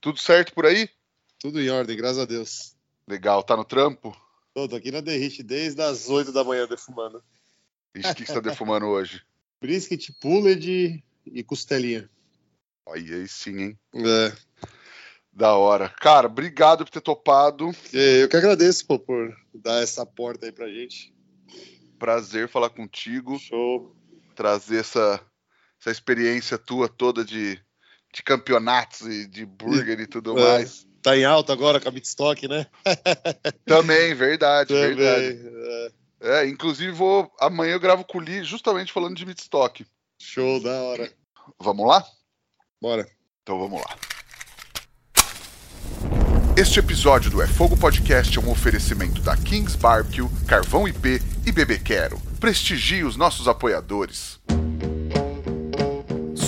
Tudo certo por aí? Tudo em ordem, graças a Deus. Legal, tá no trampo? Tô, tô aqui na Derrite desde as 8 da manhã defumando. Ixi, o que, que você tá defumando hoje? Brisket, pulled e costelinha. Aí, aí sim, hein? É. Da hora. Cara, obrigado por ter topado. Eu que agradeço pô, por dar essa porta aí pra gente. Prazer falar contigo. Show. Trazer essa, essa experiência tua toda de, de campeonatos e de burger e tudo É. mais. Tá em alta agora com a Bitstock, né? Também, verdade, Também. verdade. É. É, inclusive vou amanhã eu gravo com o Lee justamente falando de Bitstock. Show, da hora. Vamos lá? Bora. Então vamos lá. Este episódio do É Fogo Podcast é um oferecimento da Kings Barbecue, Carvão IP e Bebê Quero. Prestigie os nossos apoiadores.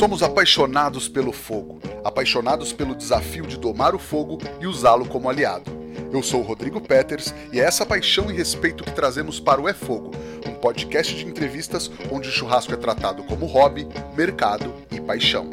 Somos apaixonados pelo fogo, apaixonados pelo desafio de domar o fogo e usá-lo como aliado. Eu sou o Rodrigo Peters e é essa paixão e respeito que trazemos para o É Fogo, um podcast de entrevistas onde o churrasco é tratado como hobby, mercado e paixão.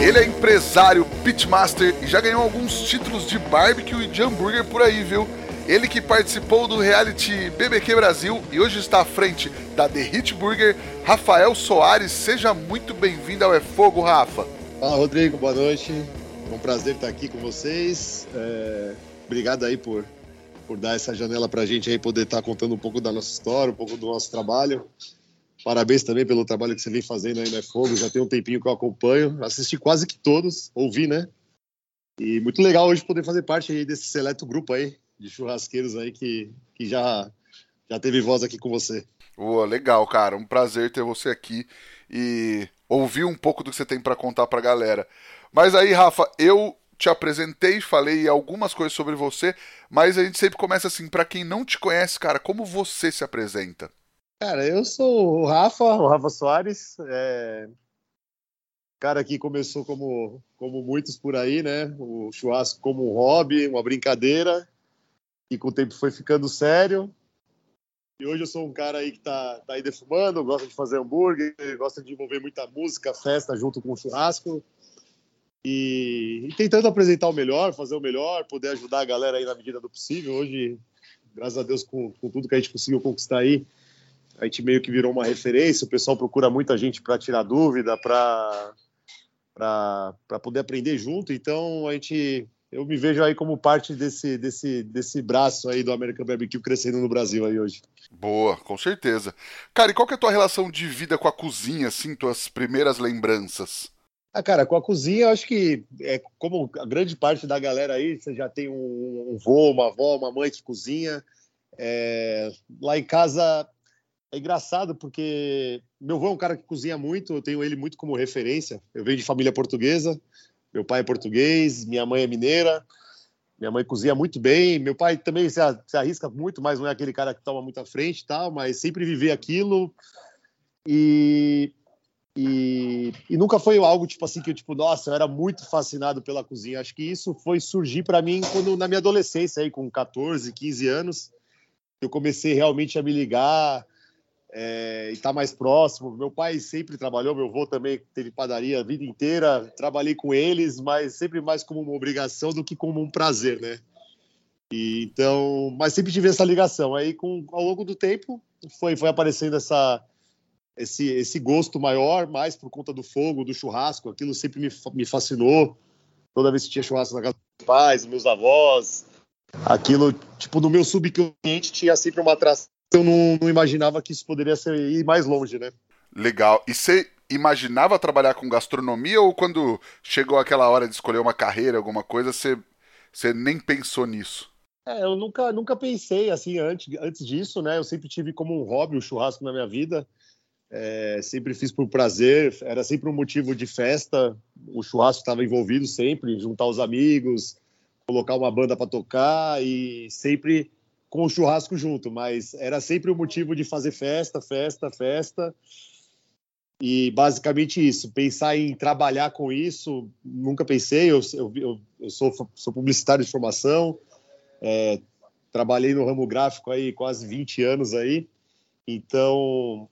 Ele é empresário, pitmaster e já ganhou alguns títulos de barbecue e de hambúrguer por aí, viu? Ele que participou do reality BBQ Brasil e hoje está à frente da The Hit Burger, Rafael Soares. Seja muito bem-vindo ao É Fogo, Rafa. Fala, Rodrigo, boa noite. É um prazer estar aqui com vocês. É, Obrigado aí por, por dar essa janela pra gente aí, poder estar contando um pouco da nossa história, um pouco do nosso trabalho. Parabéns também pelo trabalho que você vem fazendo aí no É Fogo. Já tem um tempinho que eu acompanho. Assisti quase que todos, ouvi, né? E muito legal hoje poder fazer parte aí desse seleto grupo aí de churrasqueiros aí que, que já, já teve voz aqui com você. Ô, legal, cara. Um prazer ter você aqui e ouvir um pouco do que você tem para contar pra galera. Mas aí, Rafa, eu te apresentei, falei algumas coisas sobre você, mas a gente sempre começa assim, pra quem não te conhece, cara, como você se apresenta? Cara, eu sou o Rafa, o Rafa Soares, é... cara que começou como, como muitos por aí, né? O churrasco como um hobby, uma brincadeira, e com o tempo foi ficando sério. E hoje eu sou um cara aí que tá, tá aí defumando, gosta de fazer hambúrguer, gosta de envolver muita música, festa junto com o churrasco. E, e tentando apresentar o melhor, fazer o melhor, poder ajudar a galera aí na medida do possível. Hoje, graças a Deus, com, com tudo que a gente conseguiu conquistar aí, a gente meio que virou uma referência. O pessoal procura muita gente para tirar dúvida, para poder aprender junto. Então, a gente eu me vejo aí como parte desse, desse, desse braço aí do American Barbecue crescendo no Brasil aí hoje. Boa, com certeza. Cara, e qual que é a tua relação de vida com a cozinha, assim, tuas primeiras lembranças? Ah, cara, com a cozinha, eu acho que é como a grande parte da galera aí, você já tem um, um vô, uma avó, uma mãe que cozinha. É, lá em casa é engraçado porque meu avô é um cara que cozinha muito, eu tenho ele muito como referência. Eu venho de família portuguesa, meu pai é português, minha mãe é mineira, minha mãe cozinha muito bem, meu pai também se, arrisca muito, mas não é aquele cara que toma muito à frente e tal, mas sempre viver aquilo e, e, e nunca foi algo tipo assim que eu tipo, nossa, eu era muito fascinado pela cozinha. Acho que isso foi surgir para mim quando na minha adolescência aí com 14, 15 anos, eu comecei realmente a me ligar é, e estar tá mais próximo. Meu pai sempre trabalhou, meu avô também teve padaria a vida inteira, trabalhei com eles, mas sempre mais como uma obrigação do que como um prazer, né? E, então, mas sempre tive essa ligação. Aí, com, ao longo do tempo, foi, foi aparecendo essa, esse, esse gosto maior, mais por conta do fogo, do churrasco. Aquilo sempre me, me fascinou. Toda vez que tinha churrasco na casa dos pais, meus avós, aquilo, tipo, no meu subconsciente tinha sempre uma atração eu não, não, imaginava que isso poderia ser, ir mais longe, né? Legal. E você imaginava trabalhar com gastronomia ou quando chegou aquela hora de escolher uma carreira, alguma coisa, você, você nem pensou nisso? É, eu nunca, nunca pensei assim antes, antes disso, né? Eu sempre tive como um hobby o churrasco na minha vida. É, sempre fiz por prazer, era sempre um motivo de festa. O churrasco estava envolvido sempre, juntar os amigos, colocar uma banda para tocar e sempre com o churrasco junto, mas era sempre o motivo de fazer festa, festa, festa. E basicamente isso. Pensar em trabalhar com isso, nunca pensei. Eu, eu, eu sou, sou, publicitário de formação, é, trabalhei no ramo gráfico aí quase 20 anos aí. Então,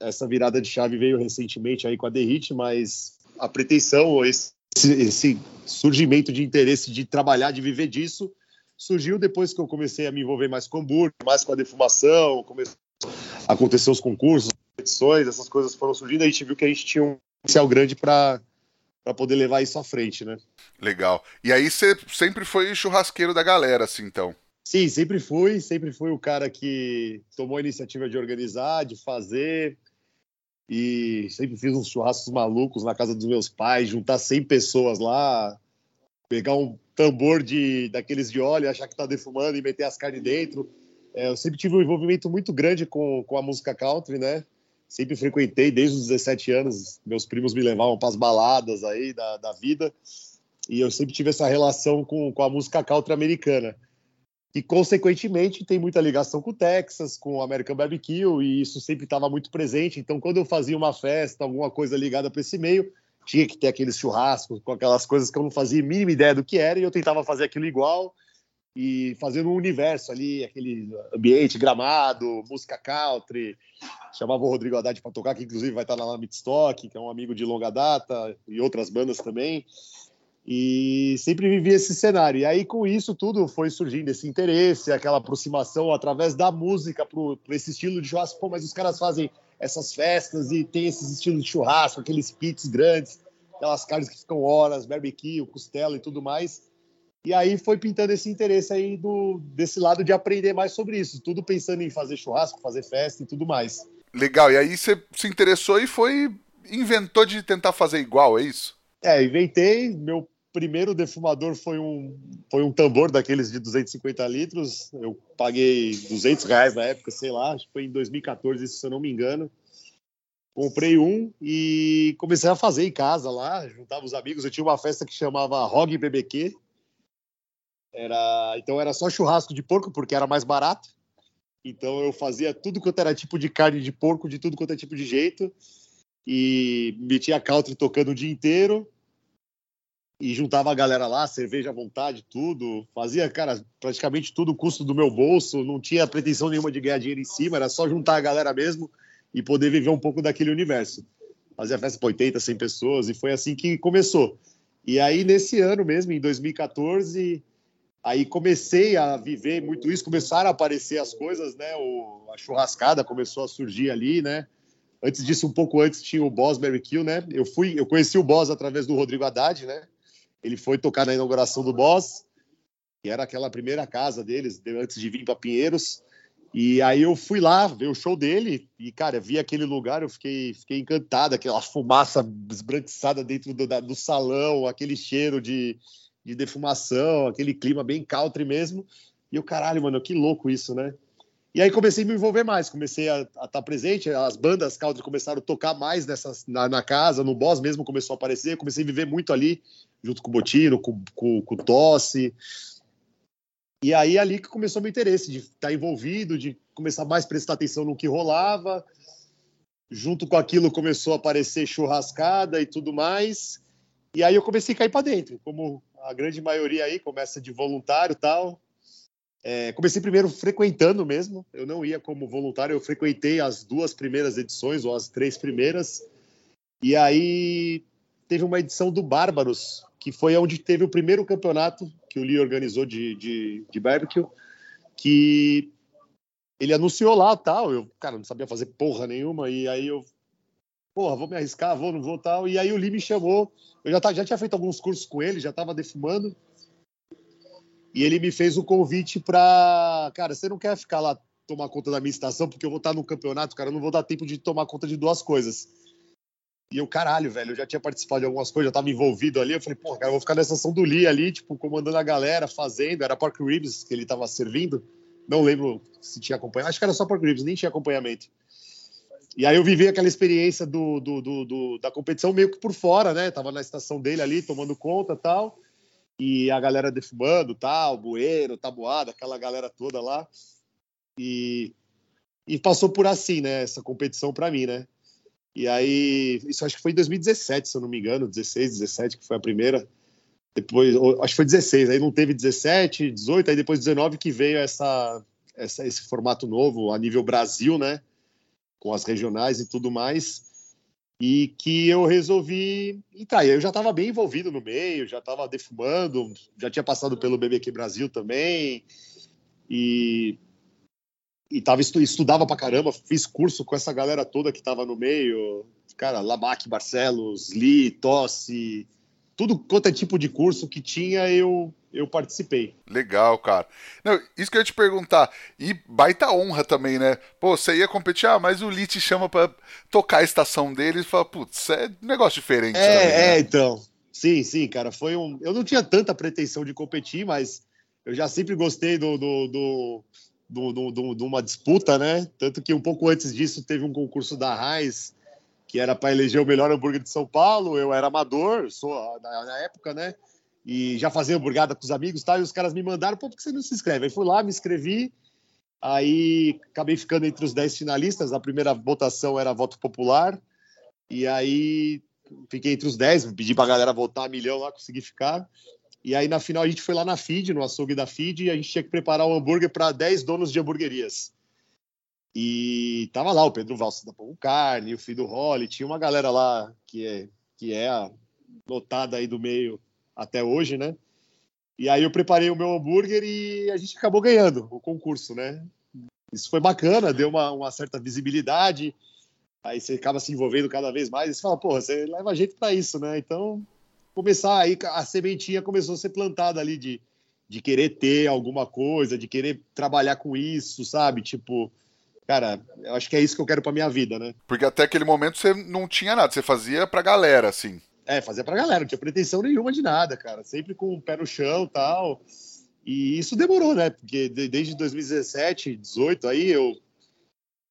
essa virada de chave veio recentemente aí com a Derrite, mas a pretensão, esse, esse surgimento de interesse de trabalhar, de viver disso, surgiu depois que eu comecei a me envolver mais com hambúrguer, mais com a defumação, começou a acontecer os concursos, competições, essas coisas foram surgindo, a gente viu que a gente tinha um potencial grande para para poder levar isso à frente, né? Legal. E aí você sempre foi churrasqueiro da galera, assim, então? Sim, sempre fui, sempre fui o cara que tomou a iniciativa de organizar, de fazer, e sempre fiz uns churrascos malucos na casa dos meus pais, juntar 100 pessoas lá, pegar um tambor de daqueles de óleo, achar que tá defumando e meter as carnes dentro. É, eu sempre tive um envolvimento muito grande com, com a música country, né? Sempre frequentei desde os 17 anos. Meus primos me levavam para as baladas aí da, da vida e eu sempre tive essa relação com, com a música country americana. E, consequentemente, tem muita ligação com o Texas, com o American Barbecue, e isso sempre estava muito presente. Então, quando eu fazia uma festa, alguma coisa ligada para esse meio, tinha que ter aqueles churrascos com aquelas coisas que eu não fazia mínima ideia do que era, e eu tentava fazer aquilo igual e fazendo um universo ali, aquele ambiente gramado, música country. Chamava o Rodrigo Haddad para tocar, que inclusive vai estar lá na Midstock, que é um amigo de longa data, e outras bandas também. E sempre vivi esse cenário. E aí, com isso tudo, foi surgindo esse interesse, aquela aproximação através da música para esse estilo de churrasco. Pô, mas os caras fazem essas festas e tem esses estilos de churrasco, aqueles pits grandes, aquelas carnes que ficam horas, barbecue, costela e tudo mais. E aí foi pintando esse interesse aí do, desse lado de aprender mais sobre isso, tudo pensando em fazer churrasco, fazer festa e tudo mais. Legal, e aí você se interessou e foi inventou de tentar fazer igual, é isso? É, inventei, meu primeiro defumador foi um, foi um tambor daqueles de 250 litros. Eu paguei 200 reais na época, sei lá, acho que foi em 2014, se eu não me engano. Comprei um e comecei a fazer em casa lá, juntava os amigos. Eu tinha uma festa que chamava Rog BBQ. Era, então era só churrasco de porco, porque era mais barato. Então eu fazia tudo quanto era tipo de carne de porco, de tudo quanto é tipo de jeito. E metia country tocando o dia inteiro e juntava a galera lá, cerveja à vontade, tudo. Fazia, cara, praticamente tudo o custo do meu bolso, não tinha pretensão nenhuma de ganhar dinheiro em cima, era só juntar a galera mesmo e poder viver um pouco daquele universo. Fazia festa para 80, 100 pessoas e foi assim que começou. E aí, nesse ano mesmo, em 2014, aí comecei a viver muito isso, começaram a aparecer as coisas, né? O, a churrascada começou a surgir ali, né? Antes disso, um pouco antes, tinha o Boss Barbecue, né? Eu fui, eu conheci o Boss através do Rodrigo Haddad, né? Ele foi tocar na inauguração do Boss, que era aquela primeira casa deles, antes de vir para Pinheiros. E aí eu fui lá ver o show dele e, cara, vi aquele lugar, eu fiquei, fiquei encantado, aquela fumaça esbranquiçada dentro do, da, do salão, aquele cheiro de, de defumação, aquele clima bem country mesmo. E o caralho, mano, que louco isso, né? E aí comecei a me envolver mais, comecei a estar tá presente, as bandas country começaram a tocar mais nessas, na, na, casa, no Boss mesmo começou a aparecer, comecei a viver muito ali, junto com o Botino, com, com, com o Tosse. E aí ali que começou meu interesse de estar envolvido, de começar mais a prestar atenção no que rolava. Junto com aquilo começou a aparecer churrascada e tudo mais. E aí eu comecei a cair para dentro, como a grande maioria aí começa de voluntário tal. É, comecei primeiro frequentando mesmo, eu não ia como voluntário, eu frequentei as duas primeiras edições, ou as três primeiras, e aí teve uma edição do Bárbaros, que foi onde teve o primeiro campeonato que o Lee organizou de, de, de barbecue, que ele anunciou lá tal, eu, cara, não sabia fazer porra nenhuma, e aí eu, porra, vou me arriscar, vou, não vou tal, e aí o Lee me chamou, eu já, já tinha feito alguns cursos com ele, já estava defumando, e ele me fez o convite para, cara, você não quer ficar lá tomar conta da minha estação, porque eu vou estar no campeonato, cara, eu não vou dar tempo de tomar conta de duas coisas. E eu, caralho, velho, eu já tinha participado de algumas coisas, já tava envolvido ali. Eu falei, pô, cara, eu vou ficar nessa ação do Lee ali, tipo, comandando a galera, fazendo. Era pork ribs que ele tava servindo. Não lembro se tinha acompanhamento. Acho que era só pork ribs, nem tinha acompanhamento. E aí eu vivi aquela experiência do, do, do, do, da competição meio que por fora, né? Tava na estação dele ali, tomando conta tal. E a galera defumando, tal, bueiro, tabuada, aquela galera toda lá. E, e passou por assim, né? Essa competição para mim, né? E aí, isso acho que foi em 2017, se eu não me engano, 16, 17, que foi a primeira. Depois, acho que foi 16, aí não teve 17, 18, aí depois 19 que veio essa, essa, esse formato novo a nível Brasil, né? com as regionais e tudo mais, e que eu resolvi entrar. Eu já estava bem envolvido no meio, já estava defumando, já tinha passado pelo BBQ Brasil também, e, e tava, estudava pra caramba, fiz curso com essa galera toda que estava no meio, cara, Lamac, Barcelos, Lee, Tosse, tudo quanto é tipo de curso que tinha, eu, eu participei. Legal, cara. Não, isso que eu ia te perguntar. E baita honra também, né? Pô, você ia competir, ah, mas o Lee te chama pra tocar a estação dele e fala, putz, é um negócio diferente. É, também, né? é, então. Sim, sim, cara. Foi um. Eu não tinha tanta pretensão de competir, mas eu já sempre gostei do, do, do, de uma disputa, né? Tanto que um pouco antes disso teve um concurso da Raiz que era para eleger o melhor hambúrguer de São Paulo. Eu era amador, sou na, na época, né? E já fazia hamburgada com os amigos, tá? E os caras me mandaram, pô, por que você não se inscreve? Aí fui lá, me inscrevi. Aí acabei ficando entre os 10 finalistas. A primeira votação era voto popular. E aí fiquei entre os 10, pedi pra galera votar a milhão lá, consegui ficar. E aí na final a gente foi lá na Feed, no açougue da Feed, e a gente tinha que preparar um hambúrguer para 10 donos de hamburguerias. E tava lá o Pedro Valsa da Pão Carne, o filho do Holly, tinha uma galera lá que é, que é a notada aí do meio até hoje, né? E aí eu preparei o meu hambúrguer e a gente acabou ganhando o concurso, né? Isso foi bacana, deu uma, uma certa visibilidade. Aí você acaba se envolvendo cada vez mais e você fala, porra, você leva jeito para isso, né? Então, começar aí, a sementinha começou a ser plantada ali de, de querer ter alguma coisa, de querer trabalhar com isso, sabe? Tipo, cara, eu acho que é isso que eu quero pra minha vida, né? Porque até aquele momento você não tinha nada, você fazia pra galera, assim. É, fazia pra galera, não tinha pretensão nenhuma de nada, cara. Sempre com o pé no chão tal. E isso demorou, né? Porque desde 2017, 18 aí eu,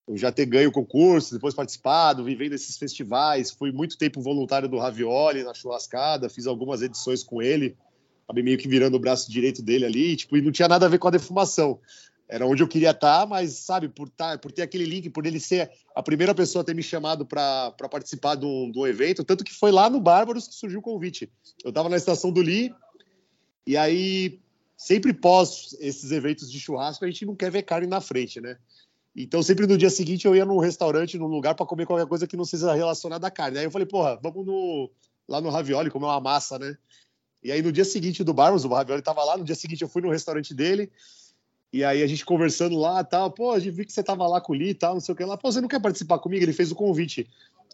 eu já ter ganho o concurso, depois participado, vivendo esses festivais, fui muito tempo voluntário do Ravioli na churrascada, fiz algumas edições com ele, acabei meio que virando o braço direito dele ali, tipo, e não tinha nada a ver com a defumação era onde eu queria estar, mas sabe, por, tá, por ter aquele link, por ele ser a primeira pessoa a ter me chamado para participar de um, de um, evento, tanto que foi lá no Bárbaros que surgiu o convite. Eu estava na estação do Lee, e aí, sempre pós esses eventos de churrasco, a gente não quer ver carne na frente, né? Então, sempre no dia seguinte eu ia num restaurante, num lugar para comer qualquer coisa que não seja relacionada à carne. Aí eu falei, porra, vamos no, lá no Ravioli comer uma massa, né? E aí no dia seguinte do Bárbaros, o Ravioli estava lá, no dia seguinte eu fui no restaurante dele, e aí a gente conversando lá, tal, pô, a gente viu que você tava lá com o Lee e tal, não sei o que lá. Pô, você não quer participar comigo? Ele fez o convite.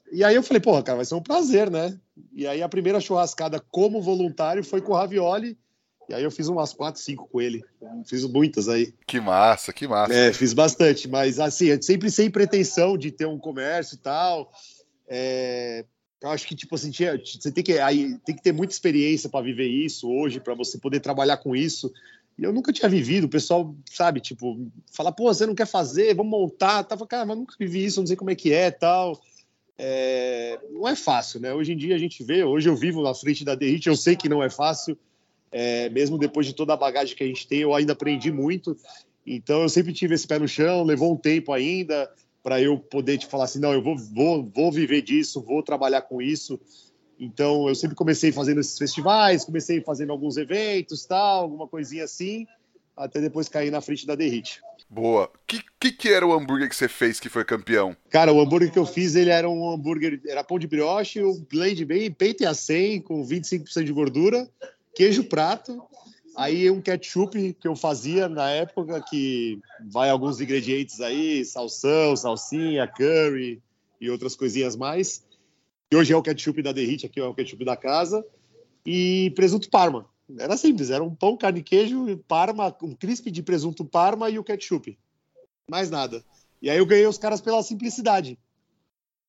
E aí eu falei, porra, cara, vai ser um prazer, né? E aí a primeira churrascada como voluntário foi com o Ravioli. E aí eu fiz umas quatro, cinco com ele. Fiz muitas aí. Que massa, que massa. É, fiz bastante, mas assim, é sempre sem pretensão de ter um comércio e tal. É, eu acho que tipo assim, tinha, você tem que aí tem que ter muita experiência para viver isso hoje, para você poder trabalhar com isso. E eu nunca tinha vivido, o pessoal, sabe, tipo, fala, pô, você não quer fazer, vamos montar. Tava, cara, mas nunca vivi isso, não sei como é que é tal. É, não é fácil, né? Hoje em dia a gente vê, hoje eu vivo na frente da Derrite, eu sei que não é fácil, é, mesmo depois de toda a bagagem que a gente tem, eu ainda aprendi muito. Então eu sempre tive esse pé no chão, levou um tempo ainda para eu poder te falar assim, não, eu vou, vou, vou viver disso, vou trabalhar com isso. Então, eu sempre comecei fazendo esses festivais, comecei fazendo alguns eventos, tal, alguma coisinha assim, até depois cair na frente da Derrite. Boa. Que, que, que, era o hambúrguer que você fez que foi campeão? Cara, o hambúrguer que eu fiz, ele era um hambúrguer, era pão de brioche, um blend bem peito a 100, com 25% de gordura, queijo prato, aí um ketchup que eu fazia na época, que vai alguns ingredientes aí, salsão, salsinha, curry e outras coisinhas mais que hoje é o ketchup da Derrite, aqui é o ketchup da casa, e presunto parma. Era simples, era um pão, carne e queijo, parma, um crisp de presunto parma e o ketchup. Mais nada. E aí eu ganhei os caras pela simplicidade.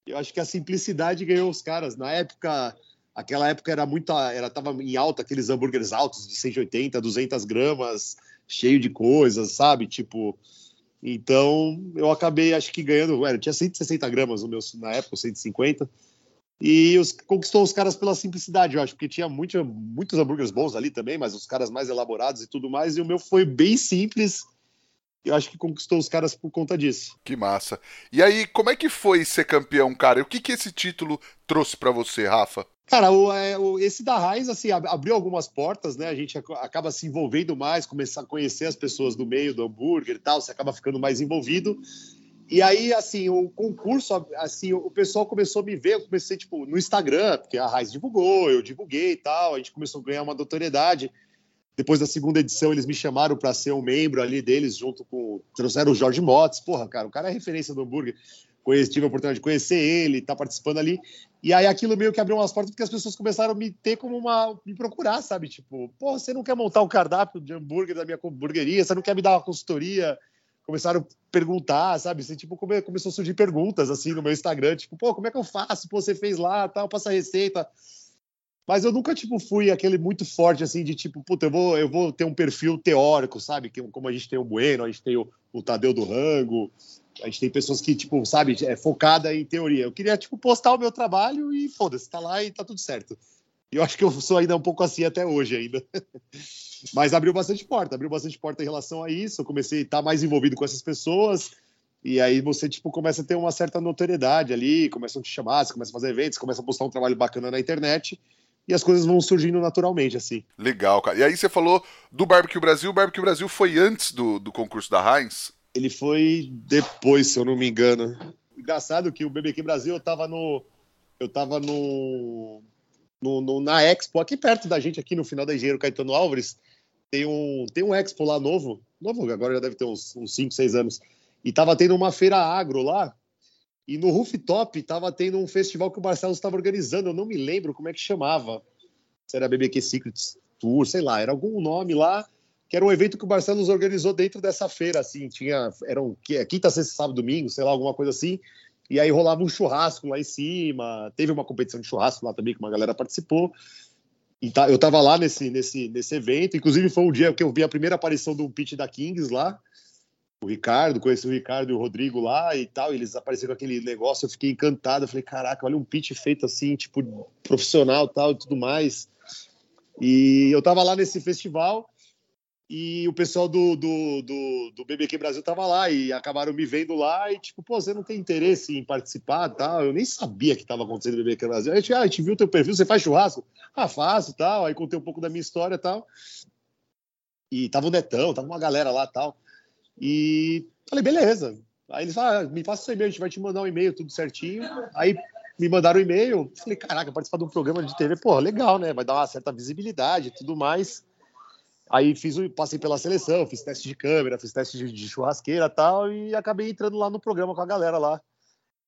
Eu acho que a simplicidade ganhou os caras. Na época, aquela época era muito, era tava em alta aqueles hambúrgueres altos de 180, 200 gramas, cheio de coisas, sabe? Tipo, então eu acabei, acho que ganhando, era, tinha 160 gramas no meu, na época, 150 e os, conquistou os caras pela simplicidade, eu acho, porque tinha muito, muitos hambúrgueres bons ali também, mas os caras mais elaborados e tudo mais, e o meu foi bem simples. Eu acho que conquistou os caras por conta disso. Que massa. E aí, como é que foi ser campeão, cara? O que, que esse título trouxe para você, Rafa? Cara, o, é, o, esse da Raiz, assim, abriu algumas portas, né? A gente acaba se envolvendo mais, começar a conhecer as pessoas do meio do hambúrguer e tal, você acaba ficando mais envolvido. E aí, assim, o concurso, assim, o pessoal começou a me ver, eu comecei, tipo, no Instagram, porque a Raiz divulgou, eu divulguei e tal, a gente começou a ganhar uma notoriedade. Depois da segunda edição, eles me chamaram para ser um membro ali deles, junto com. Trouxeram o Jorge Motes. Porra, cara, o cara é referência do hambúrguer. Conheci, tive a oportunidade de conhecer ele, tá participando ali. E aí aquilo meio que abriu umas portas porque as pessoas começaram a me ter como uma. me procurar, sabe? Tipo, pô, você não quer montar um cardápio de hambúrguer da minha hamburgueria? Você não quer me dar uma consultoria? começaram a perguntar, sabe? Você, tipo, come, começou a surgir perguntas, assim, no meu Instagram, tipo, pô, como é que eu faço? Pô, você fez lá, tal, passa a receita. Mas eu nunca, tipo, fui aquele muito forte, assim, de tipo, puta, eu vou, eu vou ter um perfil teórico, sabe? Como a gente tem o Bueno, a gente tem o, o Tadeu do Rango, a gente tem pessoas que, tipo, sabe, é focada em teoria. Eu queria, tipo, postar o meu trabalho e foda-se, tá lá e tá tudo certo. E eu acho que eu sou ainda um pouco assim até hoje ainda. Mas abriu bastante porta, abriu bastante porta em relação a isso. Eu comecei a estar mais envolvido com essas pessoas. E aí você, tipo, começa a ter uma certa notoriedade ali, começam a te chamar, você começa a fazer eventos, começa a postar um trabalho bacana na internet e as coisas vão surgindo naturalmente, assim. Legal, cara. E aí você falou do Barbecue Brasil. O Barbecue Brasil foi antes do, do concurso da Heinz? Ele foi depois, se eu não me engano. Engraçado que o BBQ Brasil eu tava no. Eu tava no, no, no, na Expo, aqui perto da gente, aqui no final da Engenheiro Caetano Álvares, tem um, tem um Expo lá novo, novo, agora já deve ter uns 5, 6 anos, e tava tendo uma feira agro lá, e no rooftop tava tendo um festival que o Barcelos estava organizando, eu não me lembro como é que chamava, se era BBQ Secrets Tour, sei lá, era algum nome lá, que era um evento que o Barcelos organizou dentro dessa feira, assim, tinha, eram quinta, sexta, sábado, domingo, sei lá, alguma coisa assim, e aí rolava um churrasco lá em cima, teve uma competição de churrasco lá também, que uma galera participou, e tá, eu tava lá nesse, nesse, nesse evento, inclusive foi um dia que eu vi a primeira aparição do pitch da Kings lá, o Ricardo, conheci o Ricardo e o Rodrigo lá e tal, e eles apareceram com aquele negócio, eu fiquei encantado, eu falei, caraca, olha um pitch feito assim, tipo, profissional tal e tudo mais. E eu tava lá nesse festival, e o pessoal do, do, do, do BBQ Brasil tava lá e acabaram me vendo lá e tipo, pô, você não tem interesse em participar tal? Eu nem sabia que estava acontecendo no BBQ Brasil. A gente, ah, a gente viu o teu perfil, você faz churrasco? Ah, faço tal. Aí contei um pouco da minha história tal. E tava o Netão, tava uma galera lá tal. E falei, beleza. Aí eles falaram, ah, me faça seu e-mail, a gente vai te mandar um e-mail, tudo certinho. Aí me mandaram um e-mail, falei, caraca, participar de um programa de TV, pô, legal, né? Vai dar uma certa visibilidade e tudo mais. Aí fiz, passei pela seleção, fiz teste de câmera, fiz teste de, de churrasqueira tal, e acabei entrando lá no programa com a galera lá.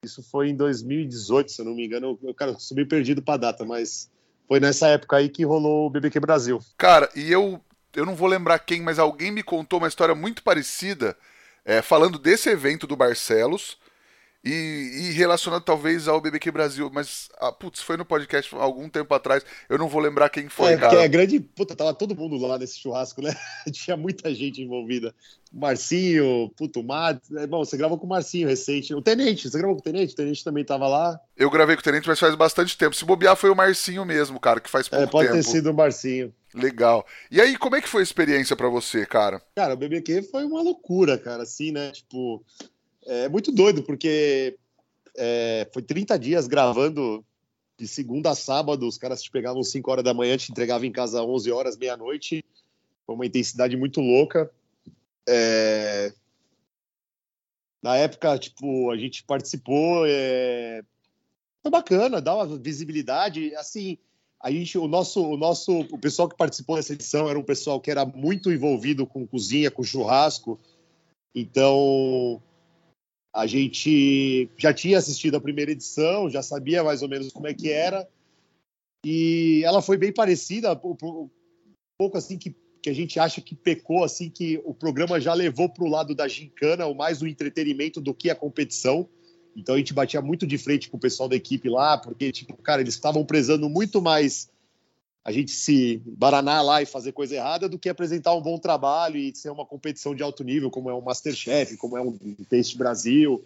Isso foi em 2018, se eu não me engano. Eu, cara, meio perdido pra data, mas foi nessa época aí que rolou o BBQ Brasil. Cara, e eu, eu não vou lembrar quem, mas alguém me contou uma história muito parecida, é, falando desse evento do Barcelos, e, e, relacionado talvez ao BBQ Brasil, mas, ah, putz, foi no podcast algum tempo atrás, eu não vou lembrar quem foi, é, cara. é grande, puta, tava todo mundo lá nesse churrasco, né? Tinha muita gente envolvida. Marcinho, puto, é, bom, você gravou com o Marcinho recente, o Tenente, você gravou com o Tenente? O Tenente também tava lá. Eu gravei com o Tenente, mas faz bastante tempo. Se bobear foi o Marcinho mesmo, cara, que faz pouco tempo. É, pode tempo. ter sido o Marcinho. Legal. E aí, como é que foi a experiência para você, cara? Cara, o BBQ foi uma loucura, cara, assim, né? Tipo, é muito doido, porque é, foi 30 dias gravando de segunda a sábado. Os caras te pegavam 5 horas da manhã, te entregavam em casa às 11 horas, meia-noite. Foi uma intensidade muito louca. É... Na época, tipo, a gente participou. É... Foi bacana, dá uma visibilidade. Assim, a gente, o nosso, o nosso, o pessoal que participou dessa edição era um pessoal que era muito envolvido com cozinha, com churrasco. Então, a gente já tinha assistido a primeira edição, já sabia mais ou menos como é que era, e ela foi bem parecida, um pouco assim que, que a gente acha que pecou, assim que o programa já levou para o lado da gincana, ou mais o entretenimento do que a competição. Então a gente batia muito de frente com o pessoal da equipe lá, porque, tipo, cara, eles estavam prezando muito mais a gente se baranar lá e fazer coisa errada do que apresentar um bom trabalho e ser uma competição de alto nível, como é o Masterchef, como é um Taste Brasil,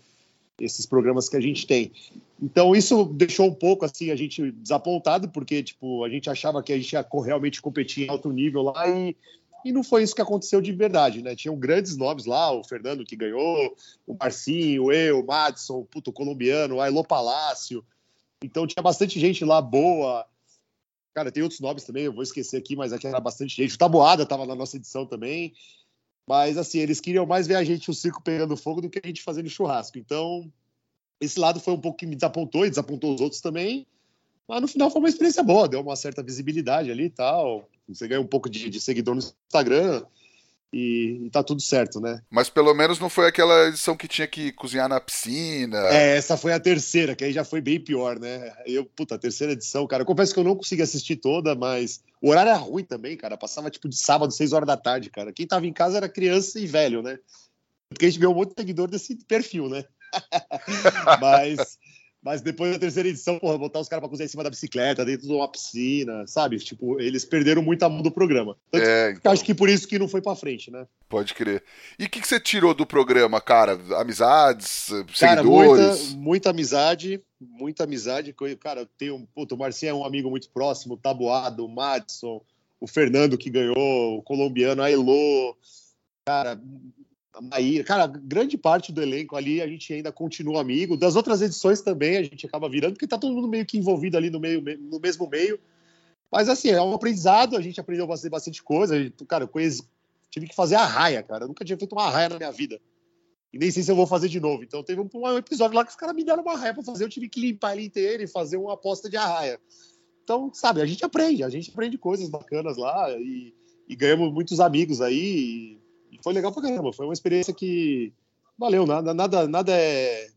esses programas que a gente tem. Então isso deixou um pouco assim a gente desapontado, porque tipo, a gente achava que a gente ia realmente competir em alto nível lá e, e não foi isso que aconteceu de verdade, né? Tinham grandes nomes lá, o Fernando que ganhou, o Marcinho, eu, o Madison, o puto colombiano, o Ailô Palácio. Então tinha bastante gente lá boa, Cara, tem outros nomes também, eu vou esquecer aqui, mas aqui era bastante gente. O Taboada estava na nossa edição também. Mas, assim, eles queriam mais ver a gente, o circo pegando fogo, do que a gente fazendo churrasco. Então, esse lado foi um pouco que me desapontou e desapontou os outros também. Mas no final foi uma experiência boa, deu uma certa visibilidade ali e tal. Você ganha um pouco de, de seguidor no Instagram e, e tá tudo certo, né? Mas pelo menos não foi aquela edição que tinha que cozinhar na piscina. É, essa foi a terceira, que aí já foi bem pior, né? Eu, puta, a terceira edição, cara. Eu confesso que eu não consegui assistir toda, mas o horário era ruim também, cara. Passava tipo de sábado, seis horas da tarde, cara. Quem tava em casa era criança e velho, né? Porque a gente viu um monte de seguidor desse perfil, né? mas mas depois da terceira edição, porra, botar os caras pra cozinhar em cima da bicicleta, dentro de uma piscina, sabe? Tipo, eles perderam muito a mão do programa. Tanto é, então... Acho que por isso que não foi pra frente, né? Pode crer. E o que, que, você tirou do programa, cara? Amizades, cara, seguidores? Muita, muita amizade, muita amizade. Cara, eu tenho. Puta, o Marcinho é um amigo muito próximo, o Taboado, o Madison, o Fernando que ganhou, o colombiano, a Elo. Cara, Maíra, cara, grande parte do elenco ali a gente ainda continua amigo. Das outras edições também a gente acaba virando, porque tá todo mundo meio que envolvido ali no, meio, no mesmo meio. Mas assim, é um aprendizado, a gente aprendeu bastante, bastante coisa. Gente, cara, eu conheço, tive que fazer a raia, cara. Eu nunca tinha feito uma raia na minha vida. E nem sei se eu vou fazer de novo. Então teve um, um episódio lá que os caras me deram uma raia pra fazer. Eu tive que limpar ele inteiro e fazer uma aposta de arraia. Então, sabe, a gente aprende, a gente aprende coisas bacanas lá e, e ganhamos muitos amigos aí. E, foi legal pra caramba. Foi uma experiência que valeu, nada, nada, nada é,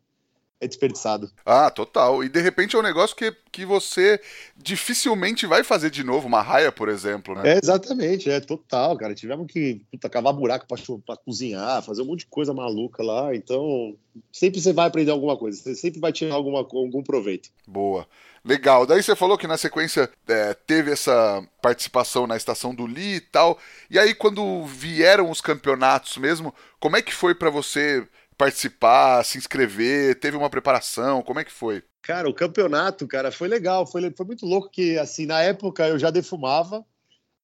é desperdiçado. Ah, total. E de repente é um negócio que, que você dificilmente vai fazer de novo, uma raia, por exemplo, né? É, exatamente, é total, cara. Tivemos que puta, cavar buraco pra, pra cozinhar, fazer um monte de coisa maluca lá. Então, sempre você vai aprender alguma coisa, você sempre vai tirar alguma, algum proveito. Boa. Legal. Daí você falou que na sequência é, teve essa participação na estação do Lee e tal. E aí, quando vieram os campeonatos mesmo, como é que foi para você participar, se inscrever? Teve uma preparação? Como é que foi? Cara, o campeonato, cara, foi legal. Foi, foi muito louco que, assim, na época eu já defumava.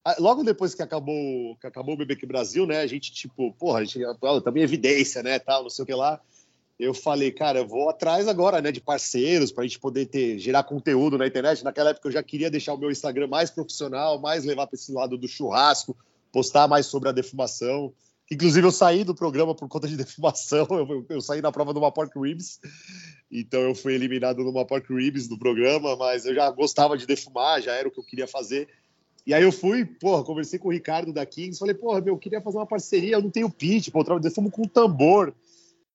Ah, logo depois que acabou, que acabou o BBQ Brasil, né? A gente, tipo, porra, a gente também evidência, né? Tal, não sei o que lá eu falei, cara, eu vou atrás agora, né, de parceiros para a gente poder ter gerar conteúdo na internet. Naquela época eu já queria deixar o meu Instagram mais profissional, mais levar para esse lado do churrasco, postar mais sobre a defumação. Inclusive eu saí do programa por conta de defumação. Eu, eu saí na prova do pork ribs, então eu fui eliminado numa pork ribs do programa, mas eu já gostava de defumar, já era o que eu queria fazer. E aí eu fui, porra, conversei com o Ricardo da Kings, falei, porra, meu, eu queria fazer uma parceria, eu não tenho pitch, pô, eu defumo com tambor.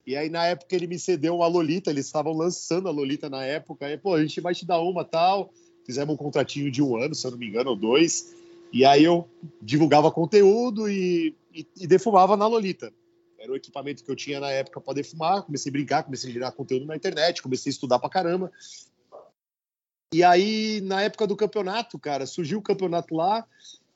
E aí, na época, ele me cedeu uma Lolita, eles estavam lançando a Lolita na época. Aí, pô, a gente vai te dar uma tal. Fizemos um contratinho de um ano, se eu não me engano, ou dois. E aí eu divulgava conteúdo e, e, e defumava na Lolita. Era o equipamento que eu tinha na época para defumar. Comecei a brincar, comecei a gerar conteúdo na internet, comecei a estudar pra caramba. E aí, na época do campeonato, cara, surgiu o campeonato lá.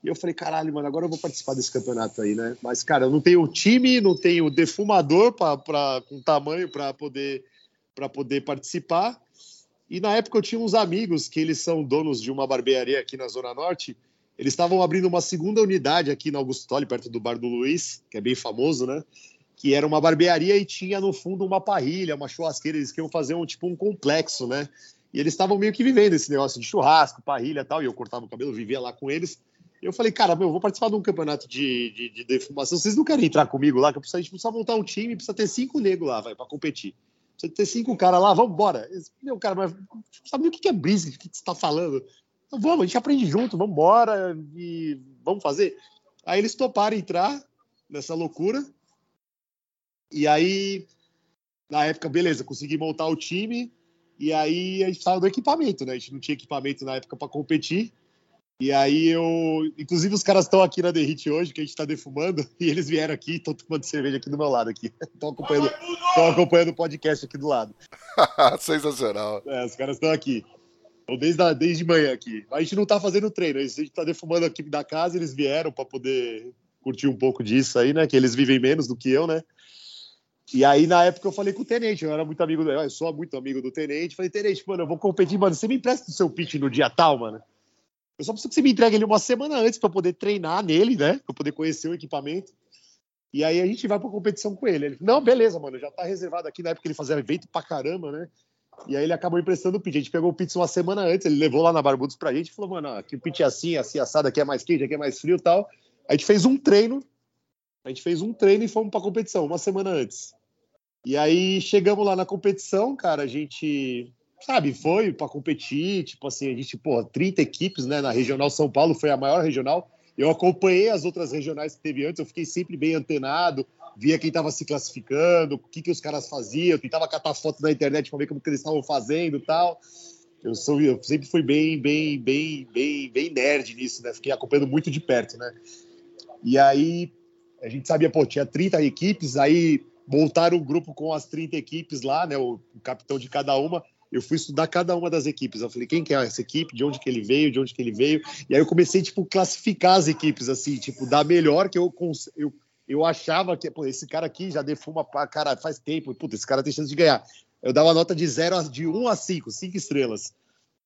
E eu falei, caralho, mano, agora eu vou participar desse campeonato aí, né? Mas, cara, eu não tenho time, não tenho defumador pra, pra, com tamanho para poder, poder participar. E na época eu tinha uns amigos que eles são donos de uma barbearia aqui na Zona Norte. Eles estavam abrindo uma segunda unidade aqui na Augusto Tolli, perto do Bar do Luiz, que é bem famoso, né? Que era uma barbearia e tinha no fundo uma parrilha, uma churrasqueira. Eles queriam fazer um tipo um complexo, né? E eles estavam meio que vivendo esse negócio de churrasco, parrilha e tal. E eu cortava o cabelo, vivia lá com eles. Eu falei, cara, meu, eu vou participar de um campeonato de, de, de, defumação. Vocês não querem entrar comigo lá? Que eu preciso, a gente precisa montar um time, precisa ter cinco negros lá, vai, pra competir. Precisa ter cinco caras lá, vamos embora. Meu, cara, mas sabe o que é brisa? O que você tá falando? Vamos, a gente aprende junto, vamos embora e vamos fazer. Aí eles toparam entrar nessa loucura. E aí, na época, beleza, consegui montar o time. E aí a gente estava do equipamento, né? A gente não tinha equipamento na época para competir. E aí eu. Inclusive, os caras estão aqui na The Hit hoje, que a gente está defumando, e eles vieram aqui e estão tomando cerveja aqui do meu lado aqui. Estão acompanhando, acompanhando o podcast aqui do lado. Sensacional. É, os caras estão aqui. Então, desde, a, desde manhã aqui. A gente não está fazendo treino, a gente está defumando aqui da casa, eles vieram para poder curtir um pouco disso aí, né? Que eles vivem menos do que eu, né? E aí, na época, eu falei com o Tenente, eu era muito amigo, eu sou muito amigo do Tenente. Falei, Tenente, mano, eu vou competir, mano, você me empresta o seu pitch no dia tal, mano? Eu só preciso que você me entregue ele uma semana antes para poder treinar nele, né? Para poder conhecer o equipamento. E aí a gente vai para competição com ele. Ele não, beleza, mano, já tá reservado aqui. Na época ele fazia evento pra caramba, né? E aí ele acabou emprestando o pitch. A gente pegou o pitch uma semana antes, ele levou lá na Barbudos pra gente e falou, mano, aqui o pitch é assim, assim, assado, aqui é mais quente, aqui é mais frio e tal. A gente fez um treino A gente fez um treino e fomos pra competição, uma semana antes. E aí chegamos lá na competição, cara, a gente, sabe, foi para competir, tipo assim, a gente, pô, 30 equipes, né, na Regional São Paulo, foi a maior regional. Eu acompanhei as outras regionais que teve antes, eu fiquei sempre bem antenado, via quem estava se classificando, o que, que os caras faziam, tentava catar foto na internet para ver como que eles estavam fazendo tal. Eu, sou, eu sempre fui bem, bem, bem, bem, bem nerd nisso, né? Fiquei acompanhando muito de perto, né? E aí a gente sabia, pô, tinha 30 equipes, aí montaram um grupo com as 30 equipes lá, né? O, o capitão de cada uma. Eu fui estudar cada uma das equipes. Eu falei, quem que é essa equipe? De onde que ele veio? De onde que ele veio? E aí eu comecei, tipo, classificar as equipes, assim, tipo, da melhor que eu, eu, eu achava que, pô, esse cara aqui já defuma pra cara faz tempo. Puta, esse cara tem chance de ganhar. Eu dava nota de 0 de 1 um a 5, 5 estrelas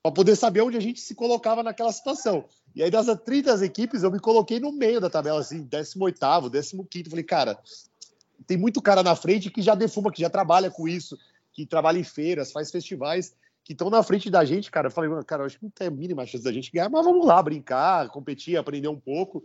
para poder saber onde a gente se colocava naquela situação. E aí, das 30 equipes, eu me coloquei no meio da tabela, assim, 18, 15. Falei, cara, tem muito cara na frente que já defuma, que já trabalha com isso, que trabalha em feiras, faz festivais, que estão na frente da gente, cara. Eu falei, cara, acho que não tem a mínima chance da gente ganhar, mas vamos lá, brincar, competir, aprender um pouco.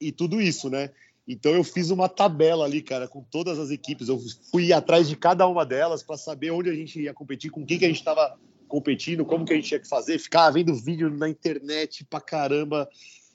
E tudo isso, né? Então eu fiz uma tabela ali, cara, com todas as equipes. Eu fui atrás de cada uma delas para saber onde a gente ia competir, com quem que a gente estava competindo, como que a gente tinha que fazer, ficar vendo vídeo na internet pra caramba.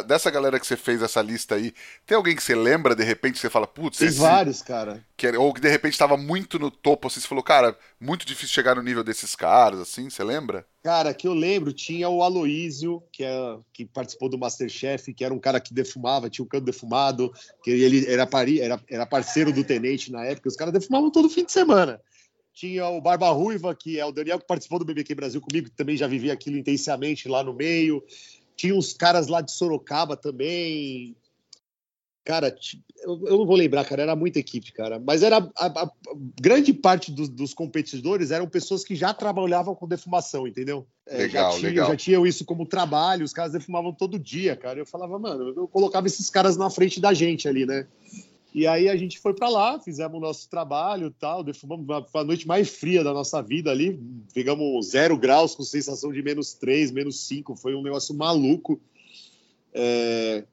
Dessa galera que você fez essa lista aí, tem alguém que você lembra, de repente, você fala, putz, Tem esse... vários, cara. Que, ou que de repente estava muito no topo, assim, você falou, cara, muito difícil chegar no nível desses caras, assim, você lembra? Cara, que eu lembro, tinha o Aloísio, que, é, que participou do Masterchef, que era um cara que defumava, tinha um canto defumado, que ele era, pari, era, era parceiro do Tenente na época, os caras defumavam todo fim de semana tinha o Barba Ruiva, que é o Daniel que participou do BBQ Brasil comigo, que também já vivia aquilo intensamente lá no meio. Tinha uns caras lá de Sorocaba também. Cara, eu, não vou lembrar, cara, era muita equipe, cara. Mas era a, a, grande parte dos, dos, competidores eram pessoas que já trabalhavam com defumação, entendeu? Legal, é, já, tinha, legal. já tinham isso como trabalho, os caras defumavam todo dia, cara. Eu falava, mano, eu colocava esses caras na frente da gente ali, né? E aí a gente foi para lá, fizemos o nosso trabalho tal, defumamos a noite mais fria da nossa vida ali, pegamos zero graus com sensação de menos três, menos cinco, foi um negócio maluco. É...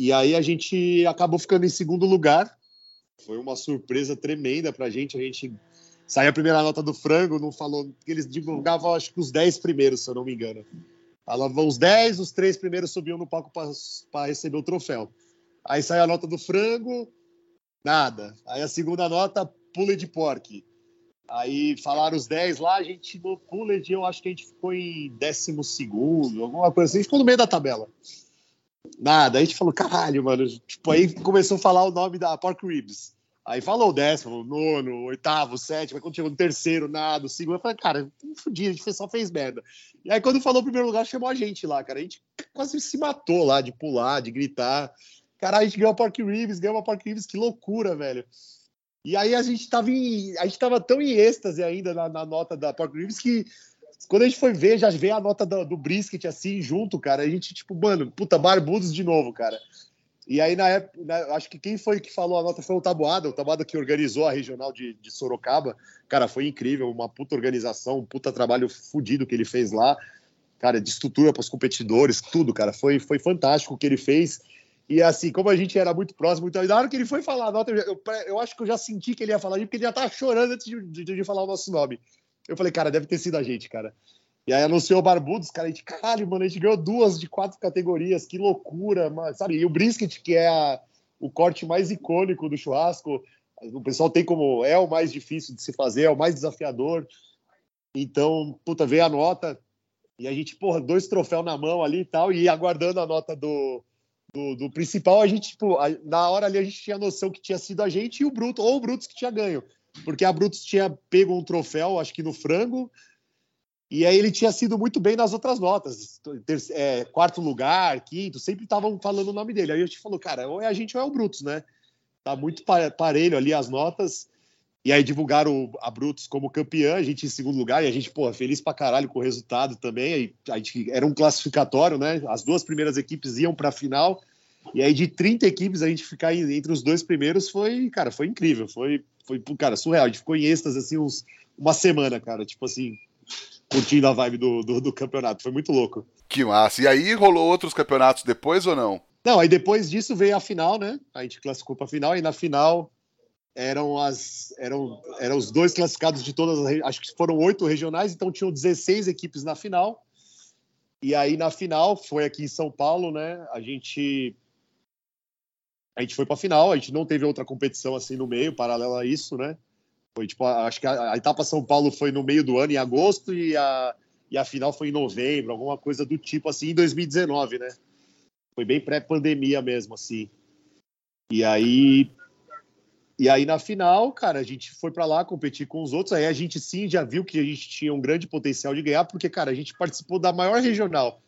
E aí a gente acabou ficando em segundo lugar, foi uma surpresa tremenda para a gente, a gente saiu a primeira nota do frango, não falou, eles divulgavam acho que os dez primeiros, se eu não me engano. Falavam os dez, os três primeiros subiam no palco para receber o troféu. Aí sai a nota do frango, nada. Aí a segunda nota, pule de pork. Aí falaram os 10 lá, a gente no Pulled, eu acho que a gente ficou em décimo segundo, alguma coisa assim, a gente ficou no meio da tabela. Nada, a gente falou, caralho, mano. Tipo, aí começou a falar o nome da Pork Ribs. Aí falou o décimo, nono, oitavo, sétimo, aí quando chegou no terceiro, nada, o segundo, eu falei, cara, fodido, a gente só fez merda. E aí quando falou o primeiro lugar, chamou a gente lá, cara. A gente quase se matou lá de pular, de gritar. Cara, a gente ganhou a Pork Ribs, ganhou a Pork Ribs, que loucura, velho. E aí a gente tava em, a gente tava tão em êxtase ainda na, na nota da Pork Ribs que quando a gente foi ver, já veio a nota do, do brisket assim junto, cara. A gente, tipo, mano, puta, barbudos de novo, cara. E aí, na época, acho que quem foi que falou a nota foi o Taboada, o Taboada que organizou a regional de, de Sorocaba. Cara, foi incrível, uma puta organização, um puta trabalho fodido que ele fez lá. Cara, de estrutura para os competidores, tudo, cara. Foi, foi fantástico o que ele fez. E assim, como a gente era muito próximo, então, na hora que ele foi falar a nota, eu, eu, acho que eu já senti que ele ia falar porque ele já tava chorando antes de, de, de, falar o nosso nome. Eu falei, cara, deve ter sido a gente, cara. E aí anunciou o Barbudos, cara, a gente, caralho, mano, a gente ganhou duas de quatro categorias, que loucura, mas, sabe? E o brisket, que é a, o corte mais icônico do churrasco, o pessoal tem como, é o mais difícil de se fazer, é o mais desafiador. Então, puta, veio a nota, e a gente, porra, dois troféus na mão ali e tal, e aguardando a nota do, do, do, principal, a gente, tipo, a, na hora ali a gente tinha noção que tinha sido a gente e o Bruto, ou o Brutus que tinha ganho. Porque a Brutus tinha pego um troféu, acho que no frango, e aí ele tinha sido muito bem nas outras notas. Ter, é, quarto lugar, quinto, sempre estavam falando o nome dele. Aí a gente falou, cara, ou é a gente ou é o Brutus, né? Tá muito parelho ali as notas. E aí divulgaram a Brutus como campeã, a gente em segundo lugar, e a gente, pô, feliz pra caralho com o resultado também. Aí, a gente, era um classificatório, né? As duas primeiras equipes iam pra final. E aí, de 30 equipes, a gente ficar entre os dois primeiros foi, cara, foi incrível. Foi, foi cara, surreal. A gente ficou em êxtase, assim, uns, uma semana, cara. Tipo assim, curtindo a vibe do, do, do campeonato. Foi muito louco. Que massa. E aí rolou outros campeonatos depois ou não? Não, aí depois disso veio a final, né? A gente classificou para a final, e na final eram as eram, eram os dois classificados de todas as acho que foram oito regionais, então tinham 16 equipes na final. E aí na final foi aqui em São Paulo, né? A gente a gente foi para a final, a gente não teve outra competição assim no meio, paralelo a isso, né? Foi tipo, acho que a, a, etapa São Paulo foi no meio do ano, em agosto, e a, e a final foi em novembro, alguma coisa do tipo assim, em 2019, né? Foi bem pré-pandemia mesmo, assim. E aí. E aí na final, cara, a gente foi para lá competir com os outros. Aí a gente sim já viu que a gente tinha um grande potencial de ganhar, porque, cara, a gente participou da maior regional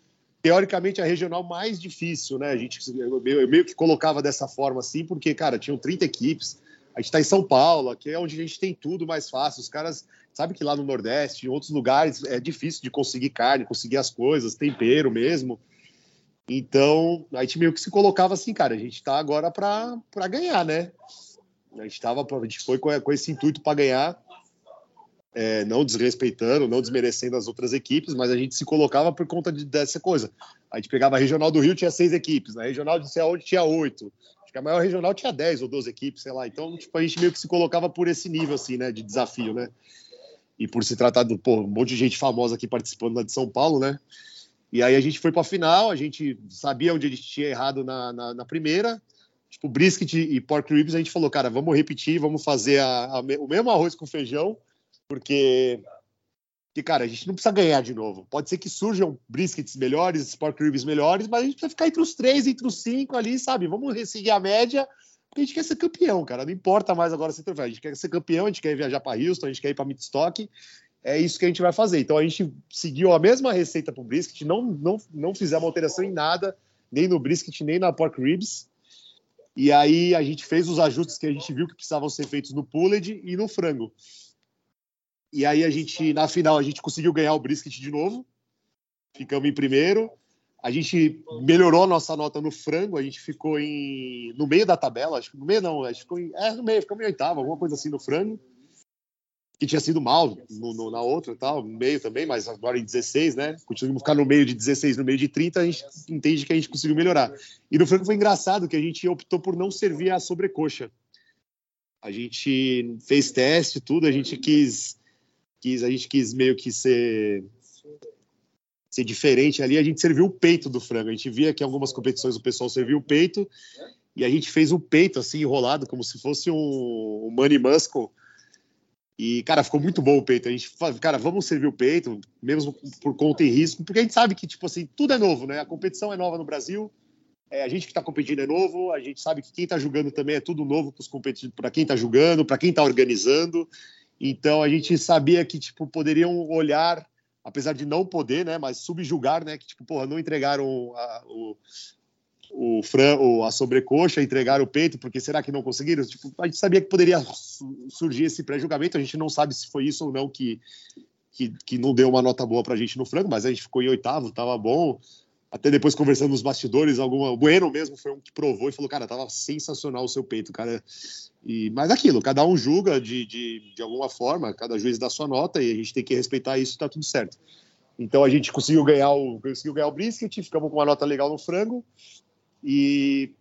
teoricamente a regional mais difícil, né? A gente eu meio que colocava dessa forma assim, porque, cara, tinham 30 equipes. A gente está em São Paulo, que é onde a gente tem tudo mais fácil. Os caras, sabe que lá no Nordeste, em outros lugares, é difícil de conseguir carne, conseguir as coisas, tempero mesmo. Então, a gente meio que se colocava assim, cara, a gente está agora para ganhar, né? A gente, tava, a gente foi com, com esse intuito para ganhar é, não desrespeitando, não desmerecendo as outras equipes, mas a gente se colocava por conta de, dessa coisa. A gente pegava a regional do Rio, tinha seis equipes, na regional de sei tinha oito. Acho que a maior regional tinha dez ou doze equipes, sei lá. Então, tipo, a gente meio que se colocava por esse nível, assim, né, de desafio, né? E por se tratar de pô, um monte de gente famosa aqui participando lá de São Paulo, né? E aí a gente foi para a final, a gente sabia onde a gente tinha errado na, na, na primeira, tipo, brisket e pork ribs, a gente falou, cara, vamos repetir, vamos fazer a, a, o mesmo arroz com feijão, porque, que, cara, a gente não precisa ganhar de novo. Pode ser que surjam briskets melhores, pork ribs melhores, mas a gente precisa ficar entre os três, entre os cinco ali, sabe? Vamos seguir a média, porque a gente quer ser campeão, cara. Não importa mais agora ser troféu. A gente quer ser campeão, a gente quer viajar para Houston, a gente quer ir para Midstock. É isso que a gente vai fazer. Então a gente seguiu a mesma receita para o brisket, não, não, não fizemos alteração em nada, nem no brisket, nem na pork ribs. E aí a gente fez os ajustes que a gente viu que precisavam ser feitos no pulled e no frango. E aí a gente, na final, a gente conseguiu ganhar o brisket de novo. Ficamos em primeiro. A gente melhorou a nossa nota no frango, a gente ficou em, no meio da tabela, acho que no meio não, acho que ficou em, é, no meio, ficamos em oitavo, alguma coisa assim no frango, que tinha sido mal no, no, na outra e tal, no meio também, mas agora em 16, né? Conseguimos ficar no meio de 16, no meio de 30, a gente entende que a gente conseguiu melhorar. E no frango foi engraçado que a gente optou por não servir a sobrecoxa. A gente fez teste, tudo, a gente quis quis, a gente quis meio que ser ser diferente ali, a gente serviu o peito do frango. A gente via que em algumas competições o pessoal serviu o peito e a gente fez o peito assim enrolado como se fosse um, um money muscle. E cara, ficou muito bom o peito. A gente, cara, vamos servir o peito, mesmo por conta e risco, porque a gente sabe que tipo assim, tudo é novo, né? A competição é nova no Brasil. É, a gente que está competindo é novo, a gente sabe que quem está julgando também é tudo novo para quem está julgando, para quem está organizando. Então a gente sabia que tipo poderiam olhar, apesar de não poder, né, mas subjugar, né, que tipo, porra, não entregaram a, o o fran, a sobrecoxa, entregaram o peito, porque será que não conseguiram? Tipo, a gente sabia que poderia surgir esse pré-julgamento, a gente não sabe se foi isso ou não que, que, que não deu uma nota boa para a gente no frango, mas a gente ficou em oitavo, estava bom. Até depois conversando nos bastidores, alguma, o Bueno mesmo foi um que provou e falou, cara, tava sensacional o seu peito, cara. E, mas aquilo, cada um julga de, de, de alguma forma, cada juiz dá sua nota e a gente tem que respeitar isso, tá tudo certo. Então a gente conseguiu ganhar o, conseguiu ganhar o brisket, ficamos com uma nota legal no frango e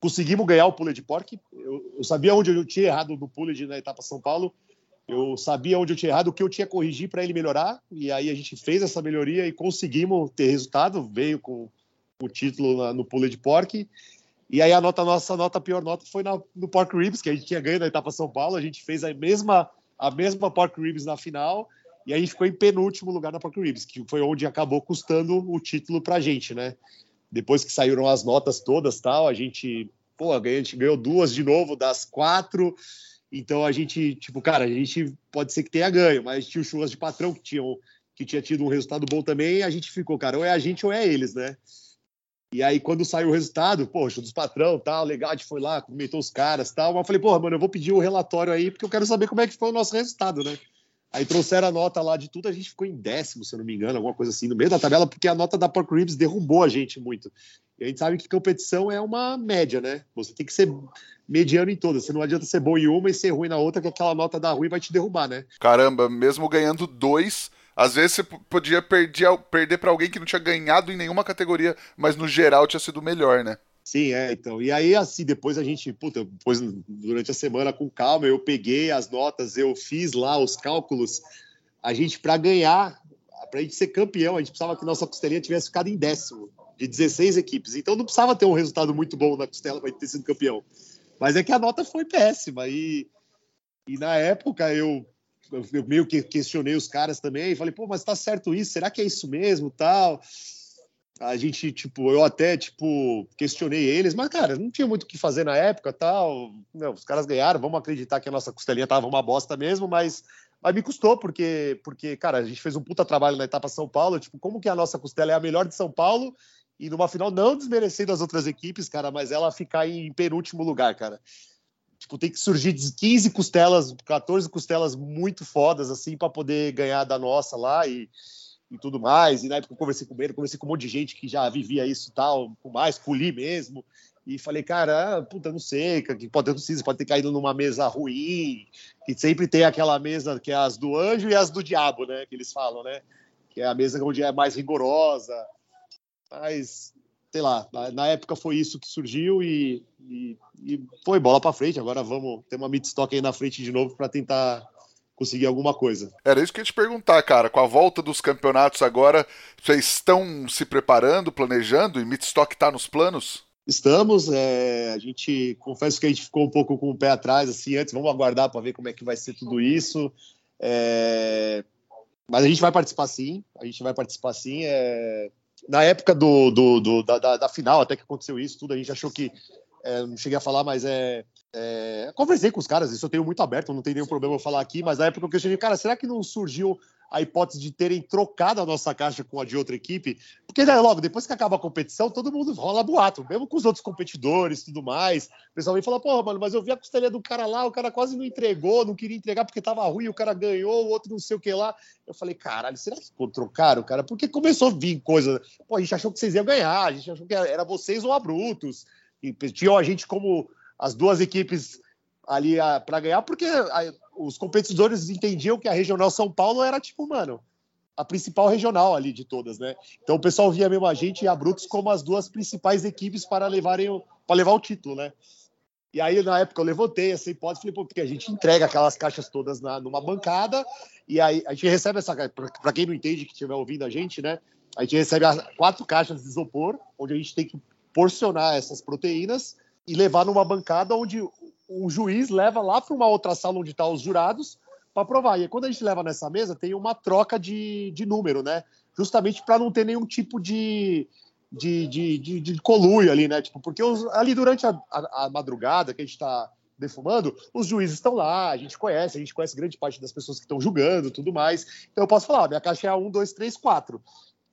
conseguimos ganhar o pulled pork. Eu, eu sabia onde eu tinha errado no pulled na etapa São Paulo eu sabia onde eu tinha errado, o que eu tinha corrigir para ele melhorar, e aí a gente fez essa melhoria e conseguimos ter resultado, veio com o título na, no Pule de Pork. E aí a nota nossa nota pior nota foi na, no Pork Ribs, que a gente tinha ganho na etapa São Paulo, a gente fez a mesma a mesma Pork Ribs na final, e a gente ficou em penúltimo lugar na Pork Ribs, que foi onde acabou custando o título pra gente, né? Depois que saíram as notas todas, tal, a gente, pô, a gente ganhou duas de novo das quatro então a gente, tipo, cara, a gente pode ser que tenha ganho, mas tinha o churras de patrão que tinham que tinha tido um resultado bom também, e a gente ficou, cara, ou é a gente ou é eles, né? E aí, quando saiu o resultado, poxa, dos patrão, tal, legal, a gente foi lá, comentou os caras, tal. Mas eu falei, porra, mano, eu vou pedir o relatório aí, porque eu quero saber como é que foi o nosso resultado, né? Aí trouxeram a nota lá de tudo, a gente ficou em décimo, se eu não me engano, alguma coisa assim, no meio da tabela, porque a nota da Pork Ribs derrubou a gente muito. E a gente sabe que competição é uma média, né? Você tem que ser mediano em todas. Você não adianta ser bom em uma e ser ruim na outra, que aquela nota da ruim vai te derrubar, né? Caramba, mesmo ganhando dois, Às vezes você podia perder, perder para alguém que não tinha ganhado em nenhuma categoria, mas no geral tinha sido melhor, né? Sim, é, então. E aí, assim, depois a gente, puta, depois, durante a semana, com calma, eu peguei as notas, eu fiz lá os cálculos. A gente, para ganhar, para a gente ser campeão, a gente precisava que nossa costelinha tivesse ficado em décimo, de 16 equipes. Então não precisava ter um resultado muito bom na costela para ter sido campeão. Mas é que a nota foi péssima. E, e na época eu eu meio que questionei os caras também, falei, pô, mas tá certo isso? Será que é isso mesmo, tal? A gente, tipo, eu até, tipo, questionei eles, mas, cara, não tinha muito o que fazer na época, tal. Não, os caras ganharam, vamos acreditar que a nossa costelinha tava uma bosta mesmo, mas, mas me custou, porque, porque, cara, a gente fez um puta trabalho na etapa São Paulo, tipo, como que a nossa costela é a melhor de São Paulo e numa final não desmerecendo as outras equipes, cara, mas ela ficar em penúltimo lugar, cara. Tipo, tem que surgir 15 costelas, 14 costelas muito fodas, assim, para poder ganhar da nossa lá e, e tudo mais. E na época eu conversei com ele, conversei com um monte de gente que já vivia isso e tal, com mais, poli mesmo. E falei, cara, puta, não sei, que pode ter pode ter caído numa mesa ruim, que sempre tem aquela mesa que é as do anjo e as do diabo, né? Que eles falam, né? Que é a mesa onde é mais rigorosa. Mas sei lá, na, época foi isso que surgiu e, e, e foi bola para frente. Agora vamos ter uma midstock aí na frente de novo para tentar conseguir alguma coisa. Era isso que eu ia te perguntar, cara. Com a volta dos campeonatos agora, vocês estão se preparando, planejando e midstock está nos planos? Estamos, é, a gente confesso que a gente ficou um pouco com o pé atrás assim antes, vamos aguardar para ver como é que vai ser tudo isso. É, mas a gente vai participar sim, a gente vai participar sim. É, na época do, do, do da, da, da, final, até que aconteceu isso, tudo, a gente achou que. É, não cheguei a falar, mas é, é, Conversei com os caras, isso eu tenho muito aberto, não tem nenhum problema eu falar aqui, mas na época eu questionei, cara, será que não surgiu a hipótese de terem trocado a nossa caixa com a de outra equipe, porque né, logo depois que acaba a competição, todo mundo rola boato, mesmo com os outros competidores e tudo mais. O pessoal vem falar, porra, mano, mas eu vi a costelinha do cara lá, o cara quase não entregou, não queria entregar porque tava ruim, o cara ganhou, o outro não sei o que lá. Eu falei, caralho, será que trocaram, cara? Porque começou a vir coisa. Pô, a gente achou que vocês iam ganhar, a gente achou que era vocês ou a Brutus. E tinham a gente como as duas equipes ali para ganhar, porque a, os competidores entendiam que a Regional São Paulo era tipo, mano, a principal regional ali de todas, né? Então o pessoal via mesmo a gente e a Brutus como as duas principais equipes para levarem para levar o título, né? E aí na época eu levantei essa hipótese, falei, pô, porque a gente entrega aquelas caixas todas na, numa bancada e aí a gente recebe essa para quem não entende que estiver ouvindo a gente, né? A gente recebe quatro caixas de isopor, onde a gente tem que porcionar essas proteínas e levar numa bancada onde o juiz leva lá para uma outra sala onde estão tá os jurados para provar. E quando a gente leva nessa mesa, tem uma troca de, de número, né? Justamente para não ter nenhum tipo de, de, de, de, de ali, né? Tipo, porque os, ali durante a, a, a, madrugada que a gente está defumando, os juízes estão lá, a gente conhece, a gente conhece grande parte das pessoas que estão julgando tudo mais. Então eu posso falar, minha caixa é a 1, 2, 3, 4.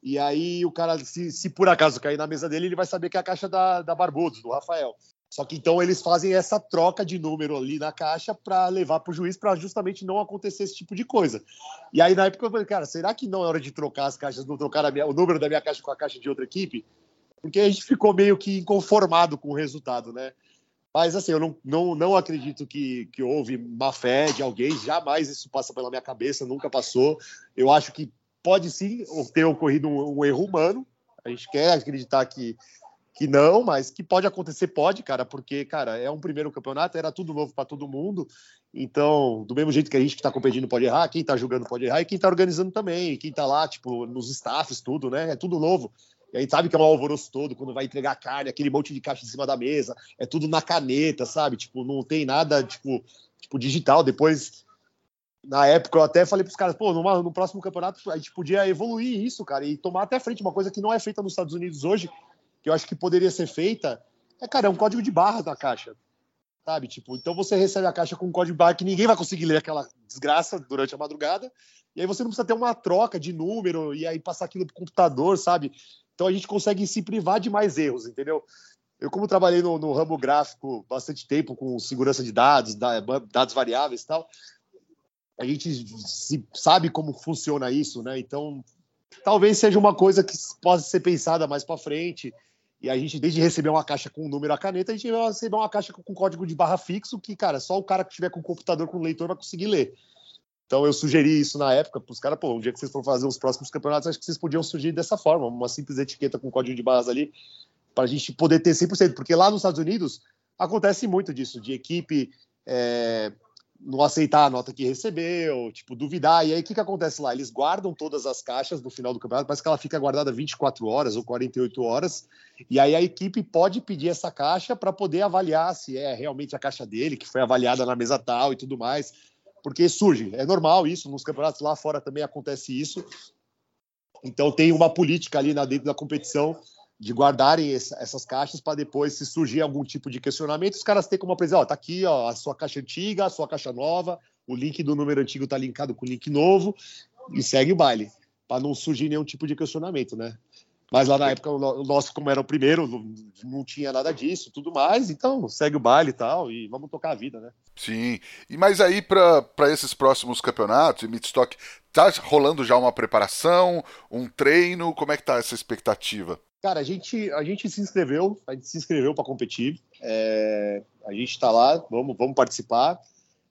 E aí o cara, se, se por acaso cair na mesa dele, ele vai saber que é a caixa da, da Barbudos, do Rafael. Só que então eles fazem essa troca de número ali na caixa para levar para o juiz para justamente não acontecer esse tipo de coisa. E aí na época eu falei, cara, será que não é hora de trocar as caixas, não trocar minha, o número da minha caixa com a caixa de outra equipe? Porque a gente ficou meio que inconformado com o resultado, né? Mas assim, eu não, não, não acredito que, que houve má fé de alguém, jamais isso passa pela minha cabeça, nunca passou. Eu acho que pode sim ter ocorrido um, um erro humano. A gente quer acreditar que que não, mas que pode acontecer, pode, cara, porque, cara, é um primeiro campeonato, era tudo novo para todo mundo. Então, do mesmo jeito que a gente que está competindo pode errar, quem está jogando pode errar e quem está organizando também, quem está lá, tipo, nos staffs, tudo, né? É tudo novo. E a gente sabe que é um alvoroço todo quando vai entregar carne, aquele monte de caixa em cima da mesa, é tudo na caneta, sabe? Tipo, não tem nada, tipo, tipo digital. Depois, na época, eu até falei para os caras, pô, numa, no próximo campeonato a gente podia evoluir isso, cara, e tomar até frente, uma coisa que não é feita nos Estados Unidos hoje, que eu acho que poderia ser feita, é, cara, é um código de barra da caixa. Sabe? Tipo, então você recebe a caixa com um código de barra que ninguém vai conseguir ler aquela desgraça durante a madrugada. E aí você não precisa ter uma troca de número e aí passar aquilo pro computador, sabe? Então a gente consegue se privar de mais erros, entendeu? Eu, como trabalhei no, no ramo gráfico bastante tempo com segurança de dados, dados variáveis e tal, a gente sabe como funciona isso, né? Então, talvez seja uma coisa que possa ser pensada mais para frente. E a gente, desde receber uma caixa com o número a caneta, a gente vai receber uma caixa com código de barra fixo que, cara, só o cara que tiver com computador com leitor vai conseguir ler. Então eu sugeri isso na época para os caras, pô, um dia que vocês for fazer os próximos campeonatos, acho que vocês podiam surgir dessa forma, uma simples etiqueta com código de barras ali, para a gente poder ter 100%, porque lá nos Estados Unidos acontece muito disso, de equipe é, não aceitar a nota que recebeu, tipo, duvidar. E aí o que, que acontece lá? Eles guardam todas as caixas no final do campeonato, parece que ela fica guardada 24 horas ou 48 horas, e aí a equipe pode pedir essa caixa para poder avaliar se é realmente a caixa dele, que foi avaliada na mesa tal e tudo mais. Porque surge, é normal isso, nos campeonatos lá fora também acontece isso. Então tem uma política ali na dentro da competição de guardarem essas caixas para depois, se surgir algum tipo de questionamento, os caras têm como apresentar, ó, tá aqui ó, a sua caixa antiga, a sua caixa nova, o link do número antigo tá linkado com o link novo e segue o baile, para não surgir nenhum tipo de questionamento, né? Mas lá na época, o nosso, como era o primeiro, não, tinha nada disso, tudo mais, então segue o baile e tal, e vamos tocar a vida, né? Sim. E mas aí, para esses próximos campeonatos, e Midstock, tá rolando já uma preparação, um treino? Como é que tá essa expectativa? Cara, a gente, a gente se inscreveu, a gente se inscreveu para competir. É, a gente está lá, vamos, vamos participar.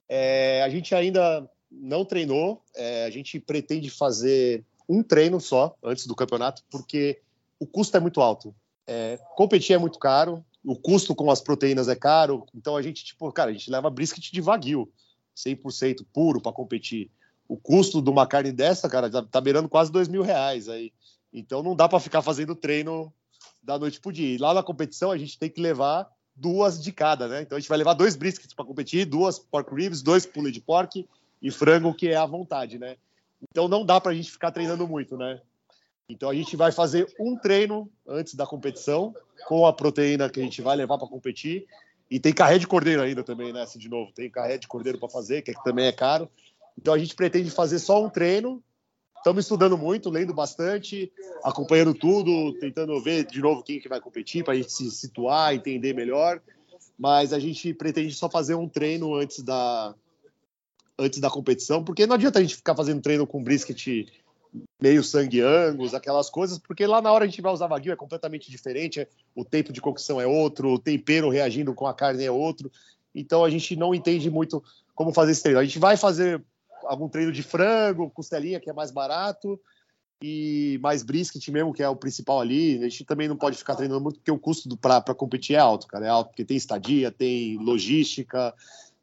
É, a gente ainda não treinou, é, a gente pretende fazer um treino só antes do campeonato, porque o custo é muito alto. É, competir é muito caro, o custo com as proteínas é caro, então a gente, tipo, cara, a gente leva brisket de wagyu, 100% puro para competir. O custo de uma carne dessa, cara, tá, tá beirando quase dois mil reais aí. Então não dá para ficar fazendo treino da noite pro dia. E lá na competição a gente tem que levar duas de cada, né? Então a gente vai levar dois briskets para competir, duas pork ribs, dois pulled de pork e frango que é à vontade, né? Então não dá para a gente ficar treinando muito, né? Então a gente vai fazer um treino antes da competição com a proteína que a gente vai levar para competir e tem carré de cordeiro ainda também, né? Assim, de novo, tem carré de cordeiro para fazer, que também é caro. Então a gente pretende fazer só um treino Estamos estudando muito, lendo bastante, acompanhando tudo, tentando ver de novo quem que vai competir para a gente se situar, entender melhor. Mas a gente pretende só fazer um treino antes da antes da competição, porque não adianta a gente ficar fazendo treino com brisket meio sangue angus, aquelas coisas, porque lá na hora a gente vai usar wagyu é completamente diferente, o tempo de cocção é outro, o tempero reagindo com a carne é outro. Então a gente não entende muito como fazer esse treino. A gente vai fazer algum treino de frango, costelinha, que é mais barato, e mais brisket mesmo, que é o principal ali. A gente também não pode ficar treinando muito, porque o custo para competir é alto, cara. É alto, porque tem estadia, tem logística,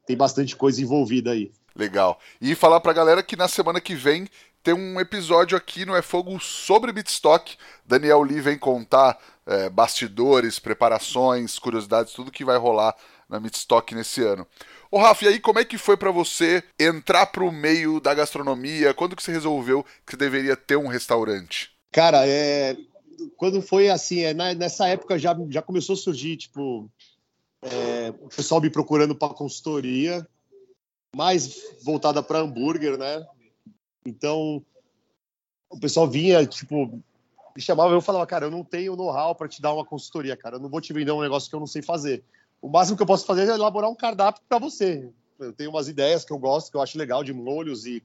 tem bastante coisa envolvida aí. Legal. E falar pra galera que na semana que vem tem um episódio aqui no É Fogo sobre Bitstock. Daniel Lee vem contar é, bastidores, preparações, curiosidades, tudo que vai rolar na Bitstock nesse ano. Ô Rafa, e aí como é que foi para você entrar pro meio da gastronomia? Quando que você resolveu que você deveria ter um restaurante? Cara, é... quando foi assim, é, nessa época já, já começou a surgir, tipo, é... o pessoal me procurando para consultoria, mais voltada para hambúrguer, né? Então, o pessoal vinha, tipo, me chamava, eu falava, cara, eu não tenho know-how para te dar uma consultoria, cara, eu não vou te vender um negócio que eu não sei fazer o máximo que eu posso fazer é elaborar um cardápio para você. Eu tenho umas ideias que eu gosto, que eu acho legal de molhos e,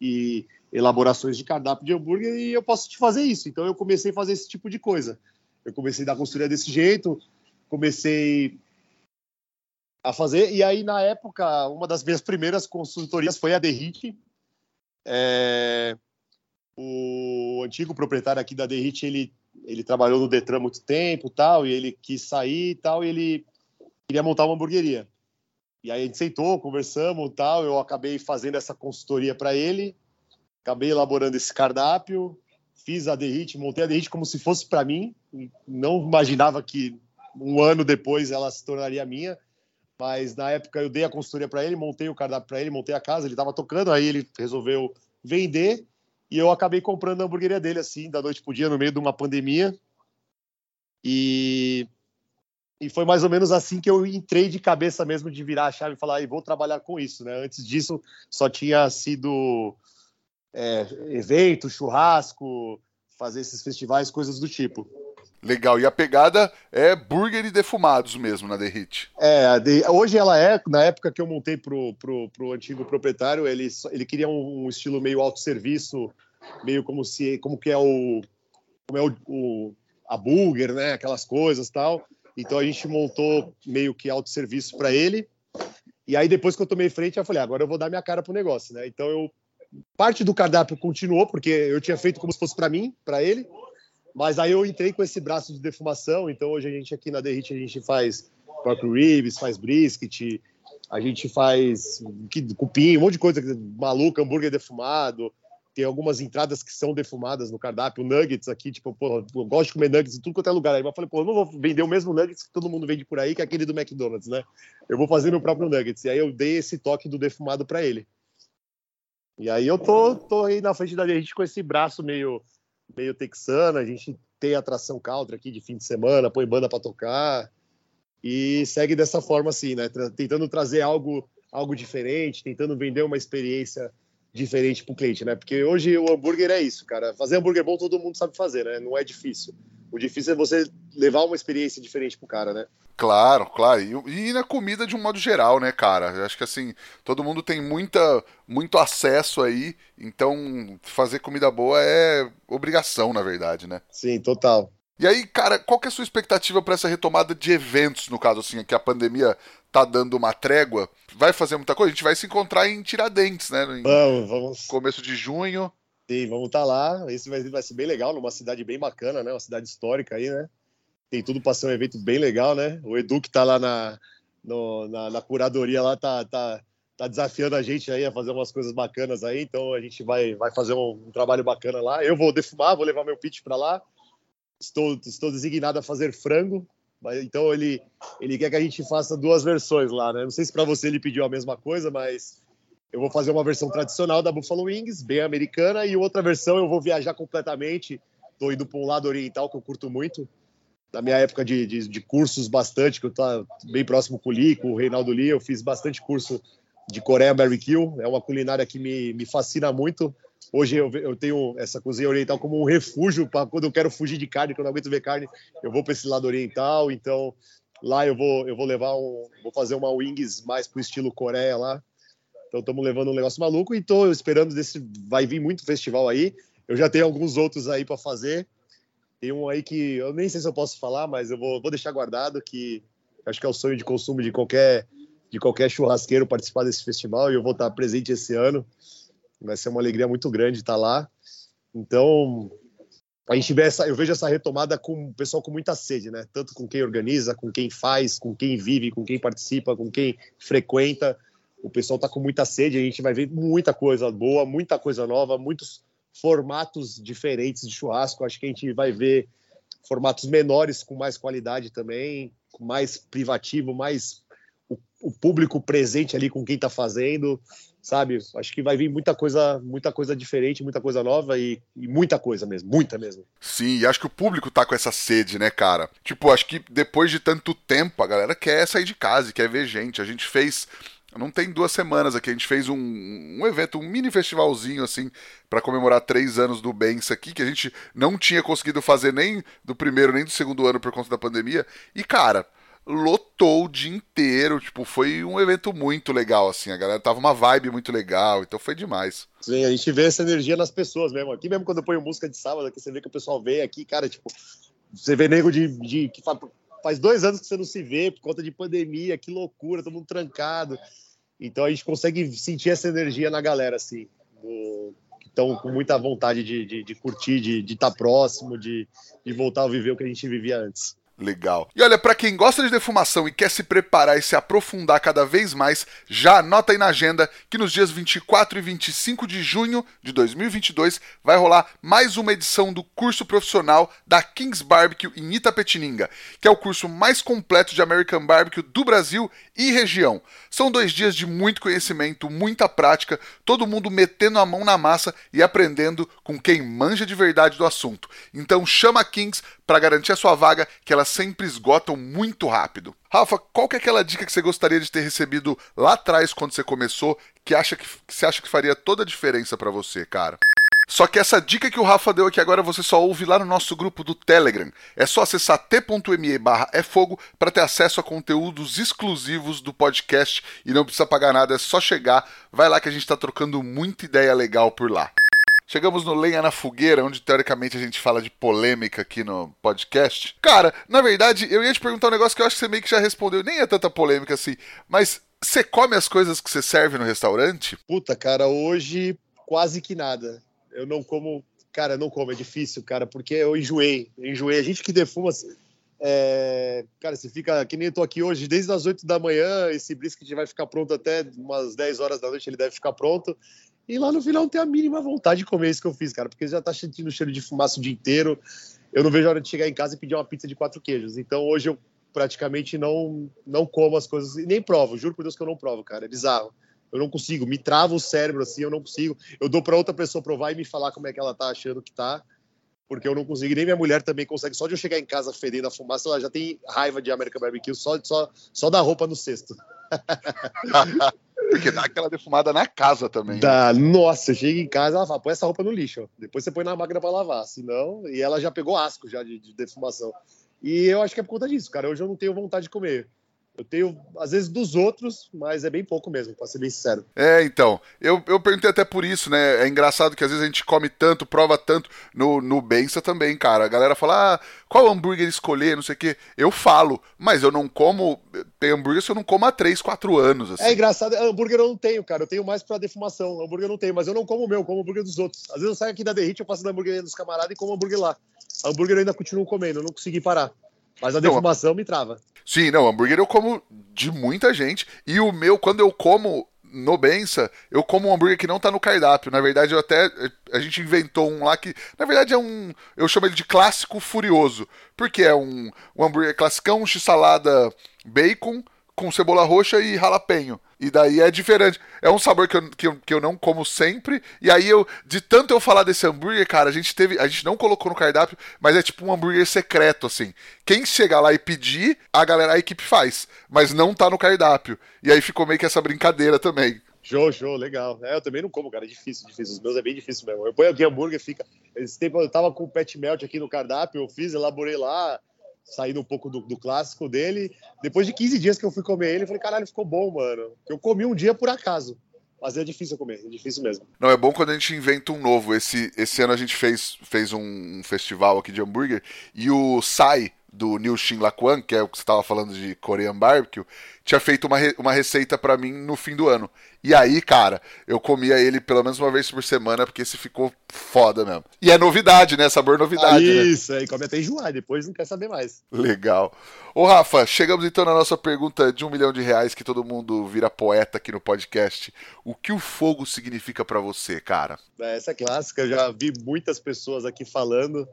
e elaborações de cardápio de hambúrguer e eu posso te fazer isso. Então eu comecei a fazer esse tipo de coisa. Eu comecei a dar consultoria desse jeito, comecei a fazer e aí na época uma das minhas primeiras consultorias foi a Derrite. É, o antigo proprietário aqui da Derrite ele ele trabalhou no Detran muito tempo, tal, e ele quis sair, tal, e ele queria montar uma hamburgueria. E aí a gente sentou, conversamos tal. Eu acabei fazendo essa consultoria para ele, acabei elaborando esse cardápio, fiz a Derrite, montei a Derrite como se fosse para mim. Não imaginava que um ano depois ela se tornaria minha, mas na época eu dei a consultoria para ele, montei o cardápio para ele, montei a casa, ele estava tocando, aí ele resolveu vender e eu acabei comprando a hamburgueria dele assim, da noite pro dia, no meio de uma pandemia. E e foi mais ou menos assim que eu entrei de cabeça mesmo de virar a chave e falar, e vou trabalhar com isso, né? Antes disso, só tinha sido é, evento, churrasco, fazer esses festivais, coisas do tipo. Legal, e a pegada é burger e defumados mesmo na The Hit. É, hoje ela é, na época que eu montei pro, pro, pro antigo proprietário, ele, ele queria um, um estilo meio autosserviço, meio como se, como que é o, como é o, o a burger, né, aquelas coisas tal. Então a gente montou meio que autosserviço para ele. E aí, depois que eu tomei frente, eu falei, agora eu vou dar minha cara pro negócio, né? Então, eu parte do cardápio continuou, porque eu tinha feito como se fosse para mim, para ele, mas aí eu entrei com esse braço de defumação, então hoje a gente aqui na Derrite a gente faz pork ribs, faz brisket, a gente faz cupim, um monte de coisa maluca, hambúrguer defumado, tem algumas entradas que são defumadas no cardápio, nuggets aqui, tipo, pô, eu gosto de comer nuggets em tudo quanto é lugar. Aí eu falei, pô, eu não vou vender o mesmo nuggets que todo mundo vende por aí, que é aquele do McDonald's, né? Eu vou fazer meu próprio nuggets. E aí eu dei esse toque do defumado para ele. E aí eu tô, tô aí na frente da gente com esse braço meio, meio texano, a gente tem atração country aqui de fim de semana, põe banda para tocar e segue dessa forma assim, né? Tentando trazer algo, algo diferente, tentando vender uma experiência diferente para o cliente, né? Porque hoje o hambúrguer é isso, cara. Fazer hambúrguer bom todo mundo sabe fazer, né? Não é difícil. O difícil é você levar uma experiência diferente pro cara, né? Claro, claro. E, e, na comida de um modo geral, né, cara? Eu acho que assim, todo mundo tem muita, muito acesso aí, então fazer comida boa é obrigação, na verdade, né? Sim, total. E aí, cara, qual que é a sua expectativa para essa retomada de eventos, no caso, assim, que a pandemia tá dando uma trégua? Vai fazer muita coisa? A gente vai se encontrar em Tiradentes, né? Em vamos, vamos. Começo de junho. Sim, vamos estar tá lá. Isso vai, vai ser bem legal, numa cidade bem bacana, né? Uma cidade histórica aí, né? Tem tudo para ser um evento bem legal, né? O Edu que tá lá na, no, na, na, curadoria lá tá, tá, tá desafiando a gente aí a fazer umas coisas bacanas aí, então a gente vai, vai fazer um, um trabalho bacana lá. Eu vou defumar, vou levar meu pitch para lá estou, estou designado a fazer frango, então ele, ele quer que a gente faça duas versões lá, né? Não sei se para você ele pediu a mesma coisa, mas eu vou fazer uma versão tradicional da Buffalo Wings, bem americana, e outra versão eu vou viajar completamente. Estou indo para um lado oriental que eu curto muito. Na minha época de, de, de cursos, bastante, que eu estou bem próximo com o Lee, com o Reinaldo Lee, eu fiz bastante curso de Coreia Barbecue. É uma culinária que me, me fascina muito. Hoje eu, eu tenho essa cozinha oriental como um refúgio para quando eu quero fugir de carne, quando eu não aguento ver carne, eu vou para esse lado oriental. Então lá eu vou eu vou levar um, vou fazer uma wings mais pro estilo Coreia lá. Então estamos levando um negócio maluco e estou esperando desse vai vir muito festival aí. Eu já tenho alguns outros aí para fazer. Tem um aí que eu nem sei se eu posso falar, mas eu vou, vou deixar guardado que acho que é o sonho de consumo de qualquer de qualquer churrasqueiro participar desse festival e eu vou estar presente esse ano. Vai ser uma alegria muito grande estar lá. Então, a gente vê essa, eu vejo essa retomada com o pessoal com muita sede, né? Tanto com quem organiza, com quem faz, com quem vive, com quem participa, com quem frequenta. O pessoal está com muita sede, a gente vai ver muita coisa boa, muita coisa nova, muitos formatos diferentes de churrasco. Acho que a gente vai ver formatos menores com mais qualidade também, mais privativo, mais o, o público presente ali com quem está fazendo sabe? Acho que vai vir muita coisa, muita coisa diferente, muita coisa nova e, e, muita coisa mesmo, muita mesmo. Sim, e acho que o público tá com essa sede, né, cara? Tipo, acho que depois de tanto tempo, a galera quer sair de casa, quer ver gente. A gente fez não tem duas semanas aqui, a gente fez um, um evento, um mini festivalzinho assim, para comemorar três anos do Bença aqui, que a gente não tinha conseguido fazer nem do primeiro nem do segundo ano por conta da pandemia. E cara, lotou o dia inteiro, tipo, foi um evento muito legal, assim, a galera tava uma vibe muito legal, então foi demais. Sim, a gente vê essa energia nas pessoas mesmo, aqui mesmo quando eu ponho música de sábado, aqui você vê que o pessoal vem aqui, cara, tipo, você vê nego de, de que faz dois anos que você não se vê por conta de pandemia, que loucura, todo mundo trancado, então a gente consegue sentir essa energia na galera, assim, do, que estão com muita vontade de, de, de curtir, de estar tá próximo, de, de voltar a viver o que a gente vivia antes. Legal. E olha, para quem gosta de defumação e quer se preparar e se aprofundar cada vez mais, já anota aí na agenda que nos dias 24 e 25 de junho de 2022 vai rolar mais uma edição do curso profissional da Kings Barbecue em Itapetininga, que é o curso mais completo de American Barbecue do Brasil e região. São dois dias de muito conhecimento, muita prática, todo mundo metendo a mão na massa e aprendendo com quem manja de verdade do assunto. Então chama a Kings para garantir a sua vaga, que elas sempre esgotam muito rápido. Rafa, qual que é aquela dica que você gostaria de ter recebido lá atrás quando você começou, que acha que, que você acha que faria toda a diferença para você, cara? Só que essa dica que o Rafa deu aqui agora você só ouve lá no nosso grupo do Telegram. É só acessar t.me barra é fogo para ter acesso a conteúdos exclusivos do podcast e não precisa pagar nada, é só chegar. Vai lá que a gente está trocando muita ideia legal por lá. Chegamos no Lenha na Fogueira, onde teoricamente a gente fala de polêmica aqui no podcast. Cara, na verdade, eu ia te perguntar um negócio que eu acho que você meio que já respondeu, nem é tanta polêmica assim, mas Você come as coisas que você serve no restaurante? Puta, cara, hoje quase que nada. Eu não como, cara, não como, é difícil, cara, porque eu enjoei. Eu enjoei. A gente que defuma, é, cara, você fica que nem eu tô aqui hoje, desde as 8 da manhã, esse brisket vai ficar pronto até umas 10 horas da noite, ele deve ficar pronto. E lá no final não tem a mínima vontade de comer isso que eu fiz, cara, porque já tá sentindo cheiro de fumaça o dia inteiro. Eu não vejo a hora de chegar em casa e pedir uma pizza de quatro queijos. Então hoje eu praticamente não não como as coisas e nem provo, juro por Deus que eu não provo, cara, é bizarro. Eu não consigo, me trava o cérebro assim, eu não consigo. Eu dou para outra pessoa provar e me falar como é que ela tá achando que tá porque eu não consigo, nem minha mulher também consegue. Só de eu chegar em casa fedendo a fumaça, ela já tem raiva de American Barbecue só, só, só da roupa no cesto. Porque dá aquela defumada na casa também. Dá, né? Nossa, eu chego em casa, ela fala, põe essa roupa no lixo. Depois você põe na máquina para lavar. Senão, e ela já pegou asco já de, de defumação. E eu acho que é por conta disso, cara. Hoje eu não tenho vontade de comer. Eu tenho, às vezes, dos outros, mas é bem pouco mesmo, pra ser bem sincero. É, então. Eu, eu perguntei até por isso, né? É engraçado que às vezes a gente come tanto, prova tanto. No, no Bença também, cara. A galera fala, ah, qual hambúrguer escolher, não sei o quê. Eu falo, mas eu não como. Tem hambúrguer se eu não como há 3, 4 anos. Assim. É engraçado, hambúrguer eu não tenho, cara. Eu tenho mais pra defumação. Hambúrguer eu não tenho, mas eu não como o meu, como o hambúrguer dos outros. Às vezes eu saio aqui da Derrite, eu passo da hambúrguer dos camaradas e como hambúrguer lá. Hambúrguer eu ainda continuo comendo, eu não consegui parar. Mas a defumação não, me trava. Sim, não, hambúrguer eu como de muita gente. E o meu, quando eu como no Bença, eu como um hambúrguer que não tá no cardápio. Na verdade, eu até. A gente inventou um lá que. Na verdade, é um. Eu chamo ele de clássico furioso. Porque é um, um hambúrguer classicão, um x-salada bacon com cebola roxa e jalapeño. E daí é diferente. É um sabor que eu, que, eu, que eu não como sempre. E aí eu, de tanto eu falar desse hambúrguer, cara, a gente teve. A gente não colocou no cardápio, mas é tipo um hambúrguer secreto, assim. Quem chegar lá e pedir, a galera, a equipe faz. Mas não tá no cardápio. E aí ficou meio que essa brincadeira também. Show, show, legal. É, eu também não como, cara, é difícil, difícil. Os meus é bem difícil mesmo. Eu ponho aqui hambúrguer, fica. Esse tempo eu tava com o pet melt aqui no cardápio, eu fiz, elaborei lá saindo um pouco do, do, clássico dele. Depois de 15 dias que eu fui comer ele, eu falei, caralho, ficou bom, mano. Eu comi um dia por acaso. Mas é difícil comer, é difícil mesmo. Não, é bom quando a gente inventa um novo. Esse, esse ano a gente fez, fez um, festival aqui de hambúrguer e o Sai, do Neil Shin Laquan, que é o que você estava falando de Korean Barbecue, tinha feito uma, re uma receita para mim no fim do ano. E aí, cara, eu comia ele pelo menos uma vez por semana, porque esse ficou foda mesmo. E é novidade, né? Sabor novidade. Ah, isso, né? aí come até enjoar, depois não quer saber mais. Legal. Ô, Rafa, chegamos então na nossa pergunta de um milhão de reais, que todo mundo vira poeta aqui no podcast. O que o fogo significa para você, cara? Essa é clássica, eu já vi muitas pessoas aqui falando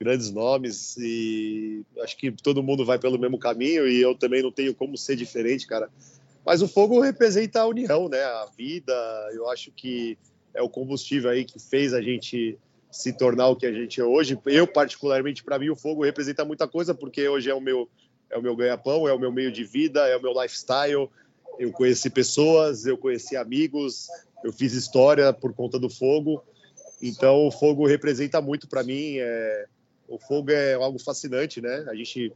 grandes nomes e acho que todo mundo vai pelo mesmo caminho e eu também não tenho como ser diferente, cara. Mas o fogo representa a união, né? A vida, eu acho que é o combustível aí que fez a gente se tornar o que a gente é hoje. Eu particularmente, para mim, o fogo representa muita coisa porque hoje é o meu é o meu ganha-pão, é o meu meio de vida, é o meu lifestyle. Eu conheci pessoas, eu conheci amigos, eu fiz história por conta do fogo. Então, o fogo representa muito para mim. É, o fogo é algo fascinante, né? A gente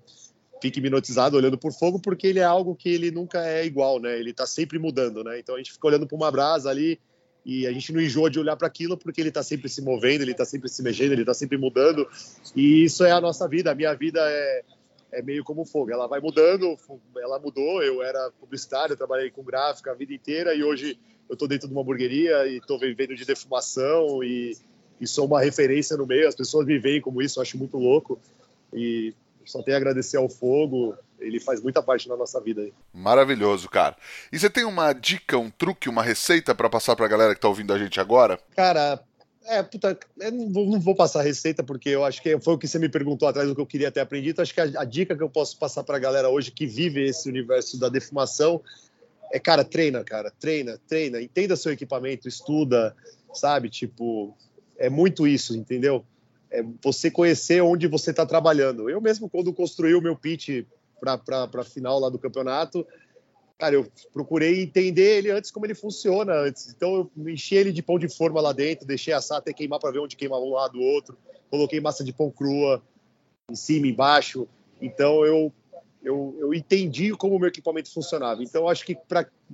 fica hipnotizado olhando por fogo porque ele é algo que ele nunca é igual, né? Ele está sempre mudando, né? Então a gente fica olhando para uma brasa ali e a gente não enjoa de olhar para aquilo porque ele está sempre se movendo, ele está sempre se mexendo, ele está sempre mudando. E isso é a nossa vida. A minha vida é, é meio como fogo. Ela vai mudando, ela mudou. Eu era publicitário, trabalhei com gráfica a vida inteira e hoje eu estou dentro de uma hamburgueria e estou vivendo de defumação e e sou uma referência no meio. As pessoas me veem como isso, eu acho muito louco. E só tenho a agradecer ao fogo, ele faz muita parte na nossa vida aí. Maravilhoso, cara. E você tem uma dica, um truque, uma receita para passar para a galera que tá ouvindo a gente agora? Cara, é, puta, eu não vou, não vou passar receita porque eu acho que foi o que você me perguntou atrás do que eu queria ter aprendido. Acho que a, a dica que eu posso passar para a galera hoje que vive esse universo da defumação é, cara, treina, cara, treina, treina, entenda seu equipamento, estuda, sabe? Tipo, é muito isso, entendeu? É você conhecer onde você está trabalhando. Eu mesmo, quando construí o meu pitch para a final lá do campeonato, cara, eu procurei entender ele antes como ele funciona antes. Então eu enchi ele de pão de forma lá dentro, deixei assar até queimar para ver onde queimava um lado do outro, coloquei massa de pão crua em cima, embaixo. Então eu eu, eu entendi como o meu equipamento funcionava. Então acho que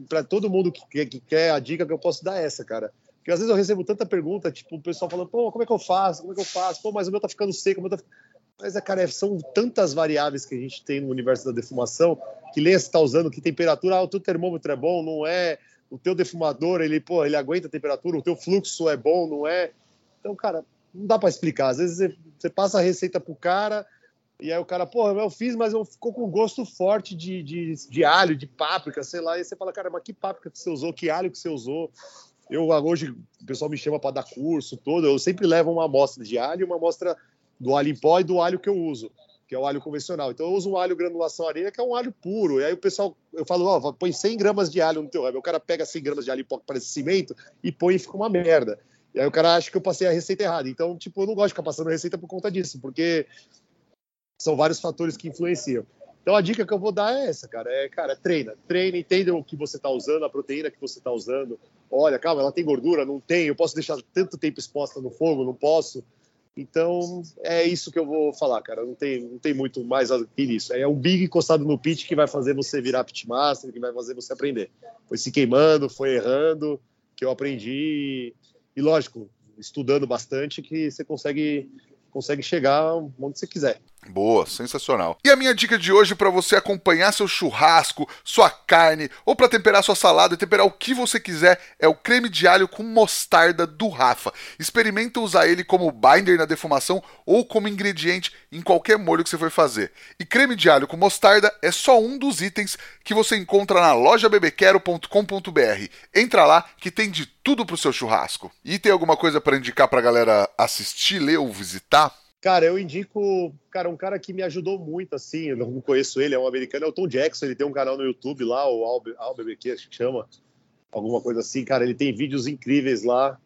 para todo mundo que, que quer a dica que eu posso dar é essa, cara. Porque às vezes eu recebo tanta pergunta, tipo, o pessoal falando, pô, como é que eu faço? Como é que eu faço? Pô, mas o meu tá ficando seco, o meu tá... Mas, é, cara, são tantas variáveis que a gente tem no universo da defumação, que lenha você está usando, que temperatura, ah, o teu termômetro é bom, não é, o teu defumador, ele, pô, ele aguenta a temperatura, o teu fluxo é bom, não é. Então, cara, não dá para explicar. Às vezes você, passa a receita pro cara, e aí o cara, pô, eu fiz, mas eu ficou com gosto forte de, de, de, alho, de páprica, sei lá. E você fala, cara, mas que páprica que você usou, que alho que você usou? Eu hoje, o pessoal me chama para dar curso todo, eu sempre levo uma amostra de alho uma amostra do alho em pó e do alho que eu uso, que é o alho convencional. Então eu uso um alho granulação areia, que é um alho puro. E aí o pessoal, eu falo, ó, oh, põe 100 gramas de alho no teu alho. O cara pega 100 gramas de alho em pó que parece cimento e põe e fica uma merda. E aí o cara acha que eu passei a receita errada. Então, tipo, eu não gosto de ficar passando receita por conta disso, porque são vários fatores que influenciam. Então a dica que eu vou dar é essa, cara. É, cara, treina. Treina, entenda o que você está usando, a proteína que você está usando. Olha, calma, ela tem gordura? Não tem. Eu posso deixar tanto tempo exposta no fogo? Não posso. Então, é isso que eu vou falar, cara. Não tem, não tem muito mais a que isso. É o big encostado no pitch que vai fazer você virar pitmaster, que vai fazer você aprender. Foi se queimando, foi errando, que eu aprendi. E, lógico, estudando bastante, que você consegue, consegue chegar onde você quiser. Boa, sensacional. E a minha dica de hoje para você acompanhar seu churrasco, sua carne ou para temperar sua salada e temperar o que você quiser é o creme de alho com mostarda do Rafa. Experimenta usar ele como binder na defumação ou como ingrediente em qualquer molho que você for fazer. E creme de alho com mostarda é só um dos itens que você encontra na loja bebequero.com.br. Entra lá que tem de tudo pro seu churrasco. E tem alguma coisa para indicar pra galera assistir, ler ou visitar? Cara, eu indico, cara, um cara que me ajudou muito, assim, eu não conheço ele, é um americano, é o Tom Jackson, ele tem um canal no YouTube lá, o AlBBQ, acho que chama, alguma coisa assim, cara, ele tem vídeos incríveis lá,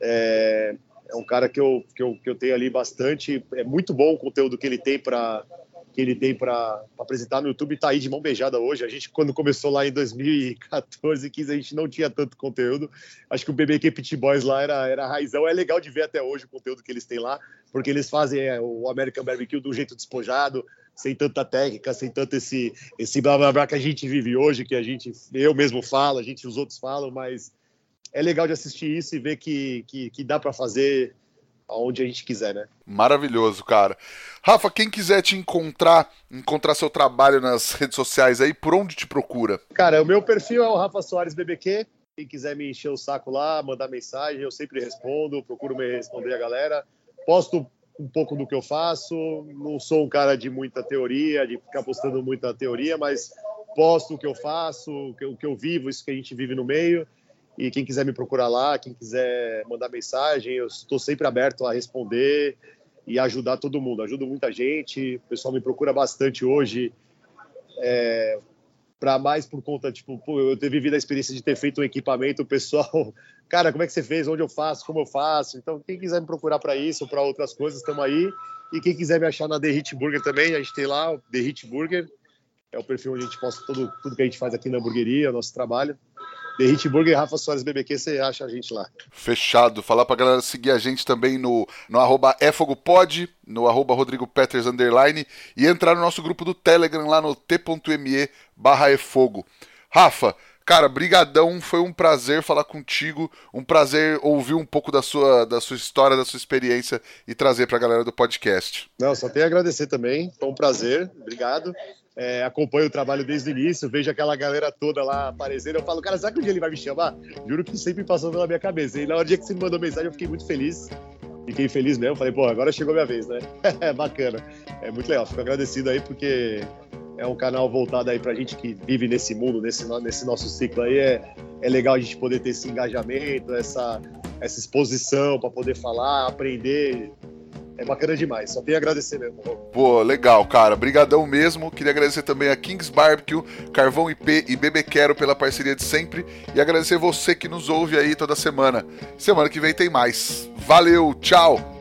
é, é um cara que eu, que, eu, que eu tenho ali bastante, é muito bom o conteúdo que ele tem para que ele tem para apresentar no YouTube está aí de mão beijada hoje. A gente, quando começou lá em 2014, 15, a gente não tinha tanto conteúdo. Acho que o BBQ Pit Boys lá era, era raizão. É legal de ver até hoje o conteúdo que eles têm lá, porque eles fazem é, o American Barbecue do jeito despojado, sem tanta técnica, sem tanto esse, esse blá blá blá que a gente vive hoje, que a gente, eu mesmo falo, a gente, os outros falam, mas é legal de assistir isso e ver que, que, que dá para fazer aonde a gente quiser, né? Maravilhoso, cara. Rafa, quem quiser te encontrar, encontrar seu trabalho nas redes sociais aí, por onde te procura? Cara, o meu perfil é o Rafa Soares BBQ. Quem quiser me encher o saco lá, mandar mensagem, eu sempre respondo, procuro me responder a galera. Posto um pouco do que eu faço, não sou um cara de muita teoria, de ficar postando muita teoria, mas posto o que eu faço, o que eu, o que eu vivo, isso que a gente vive no meio. E quem quiser me procurar lá, quem quiser mandar mensagem, eu estou sempre aberto a responder e ajudar todo mundo. Ajudo muita gente, o pessoal me procura bastante hoje. É, para mais por conta, tipo, eu ter vivido a experiência de ter feito um equipamento, o pessoal, cara, como é que você fez? Onde eu faço? Como eu faço? Então, quem quiser me procurar para isso, para outras coisas, estamos aí. E quem quiser me achar na The Hit Burger também, a gente tem lá o The Hit Burger, é o perfil onde a gente posta tudo, tudo que a gente faz aqui na hamburgueria, nosso trabalho. The Hitburger e Rafa Soares BBQ, você acha a gente lá. Fechado. Falar pra galera seguir a gente também no, no arroba efogopod, no arroba Rodrigo Peters underline, e entrar no nosso grupo do Telegram lá no t.me barra efogo. Rafa, Cara, brigadão, foi um prazer falar contigo, um prazer ouvir um pouco da sua, da sua história, da sua experiência e trazer para a galera do podcast. Não, só tenho a agradecer também, foi um prazer, obrigado. É, acompanho o trabalho desde o início, vejo aquela galera toda lá aparecendo. Eu falo, cara, será que um dia ele vai me chamar? Juro que sempre passou pela minha cabeça. E na hora que você me mandou mensagem, eu fiquei muito feliz. Fiquei feliz mesmo. Falei, pô, agora chegou minha vez, né? Bacana. É muito legal. Fico agradecido aí porque é um canal voltado aí pra gente que vive nesse mundo, nesse, nesse nosso ciclo aí. É, é legal a gente poder ter esse engajamento, essa, essa exposição para poder falar, aprender. É bacana demais, só tenho a agradecer mesmo. Pô, legal, cara. Brigadão mesmo. Queria agradecer também a Kings Barbecue, Carvão IP e Bebê Quero pela parceria de sempre. E agradecer você que nos ouve aí toda semana. Semana que vem tem mais. Valeu, tchau!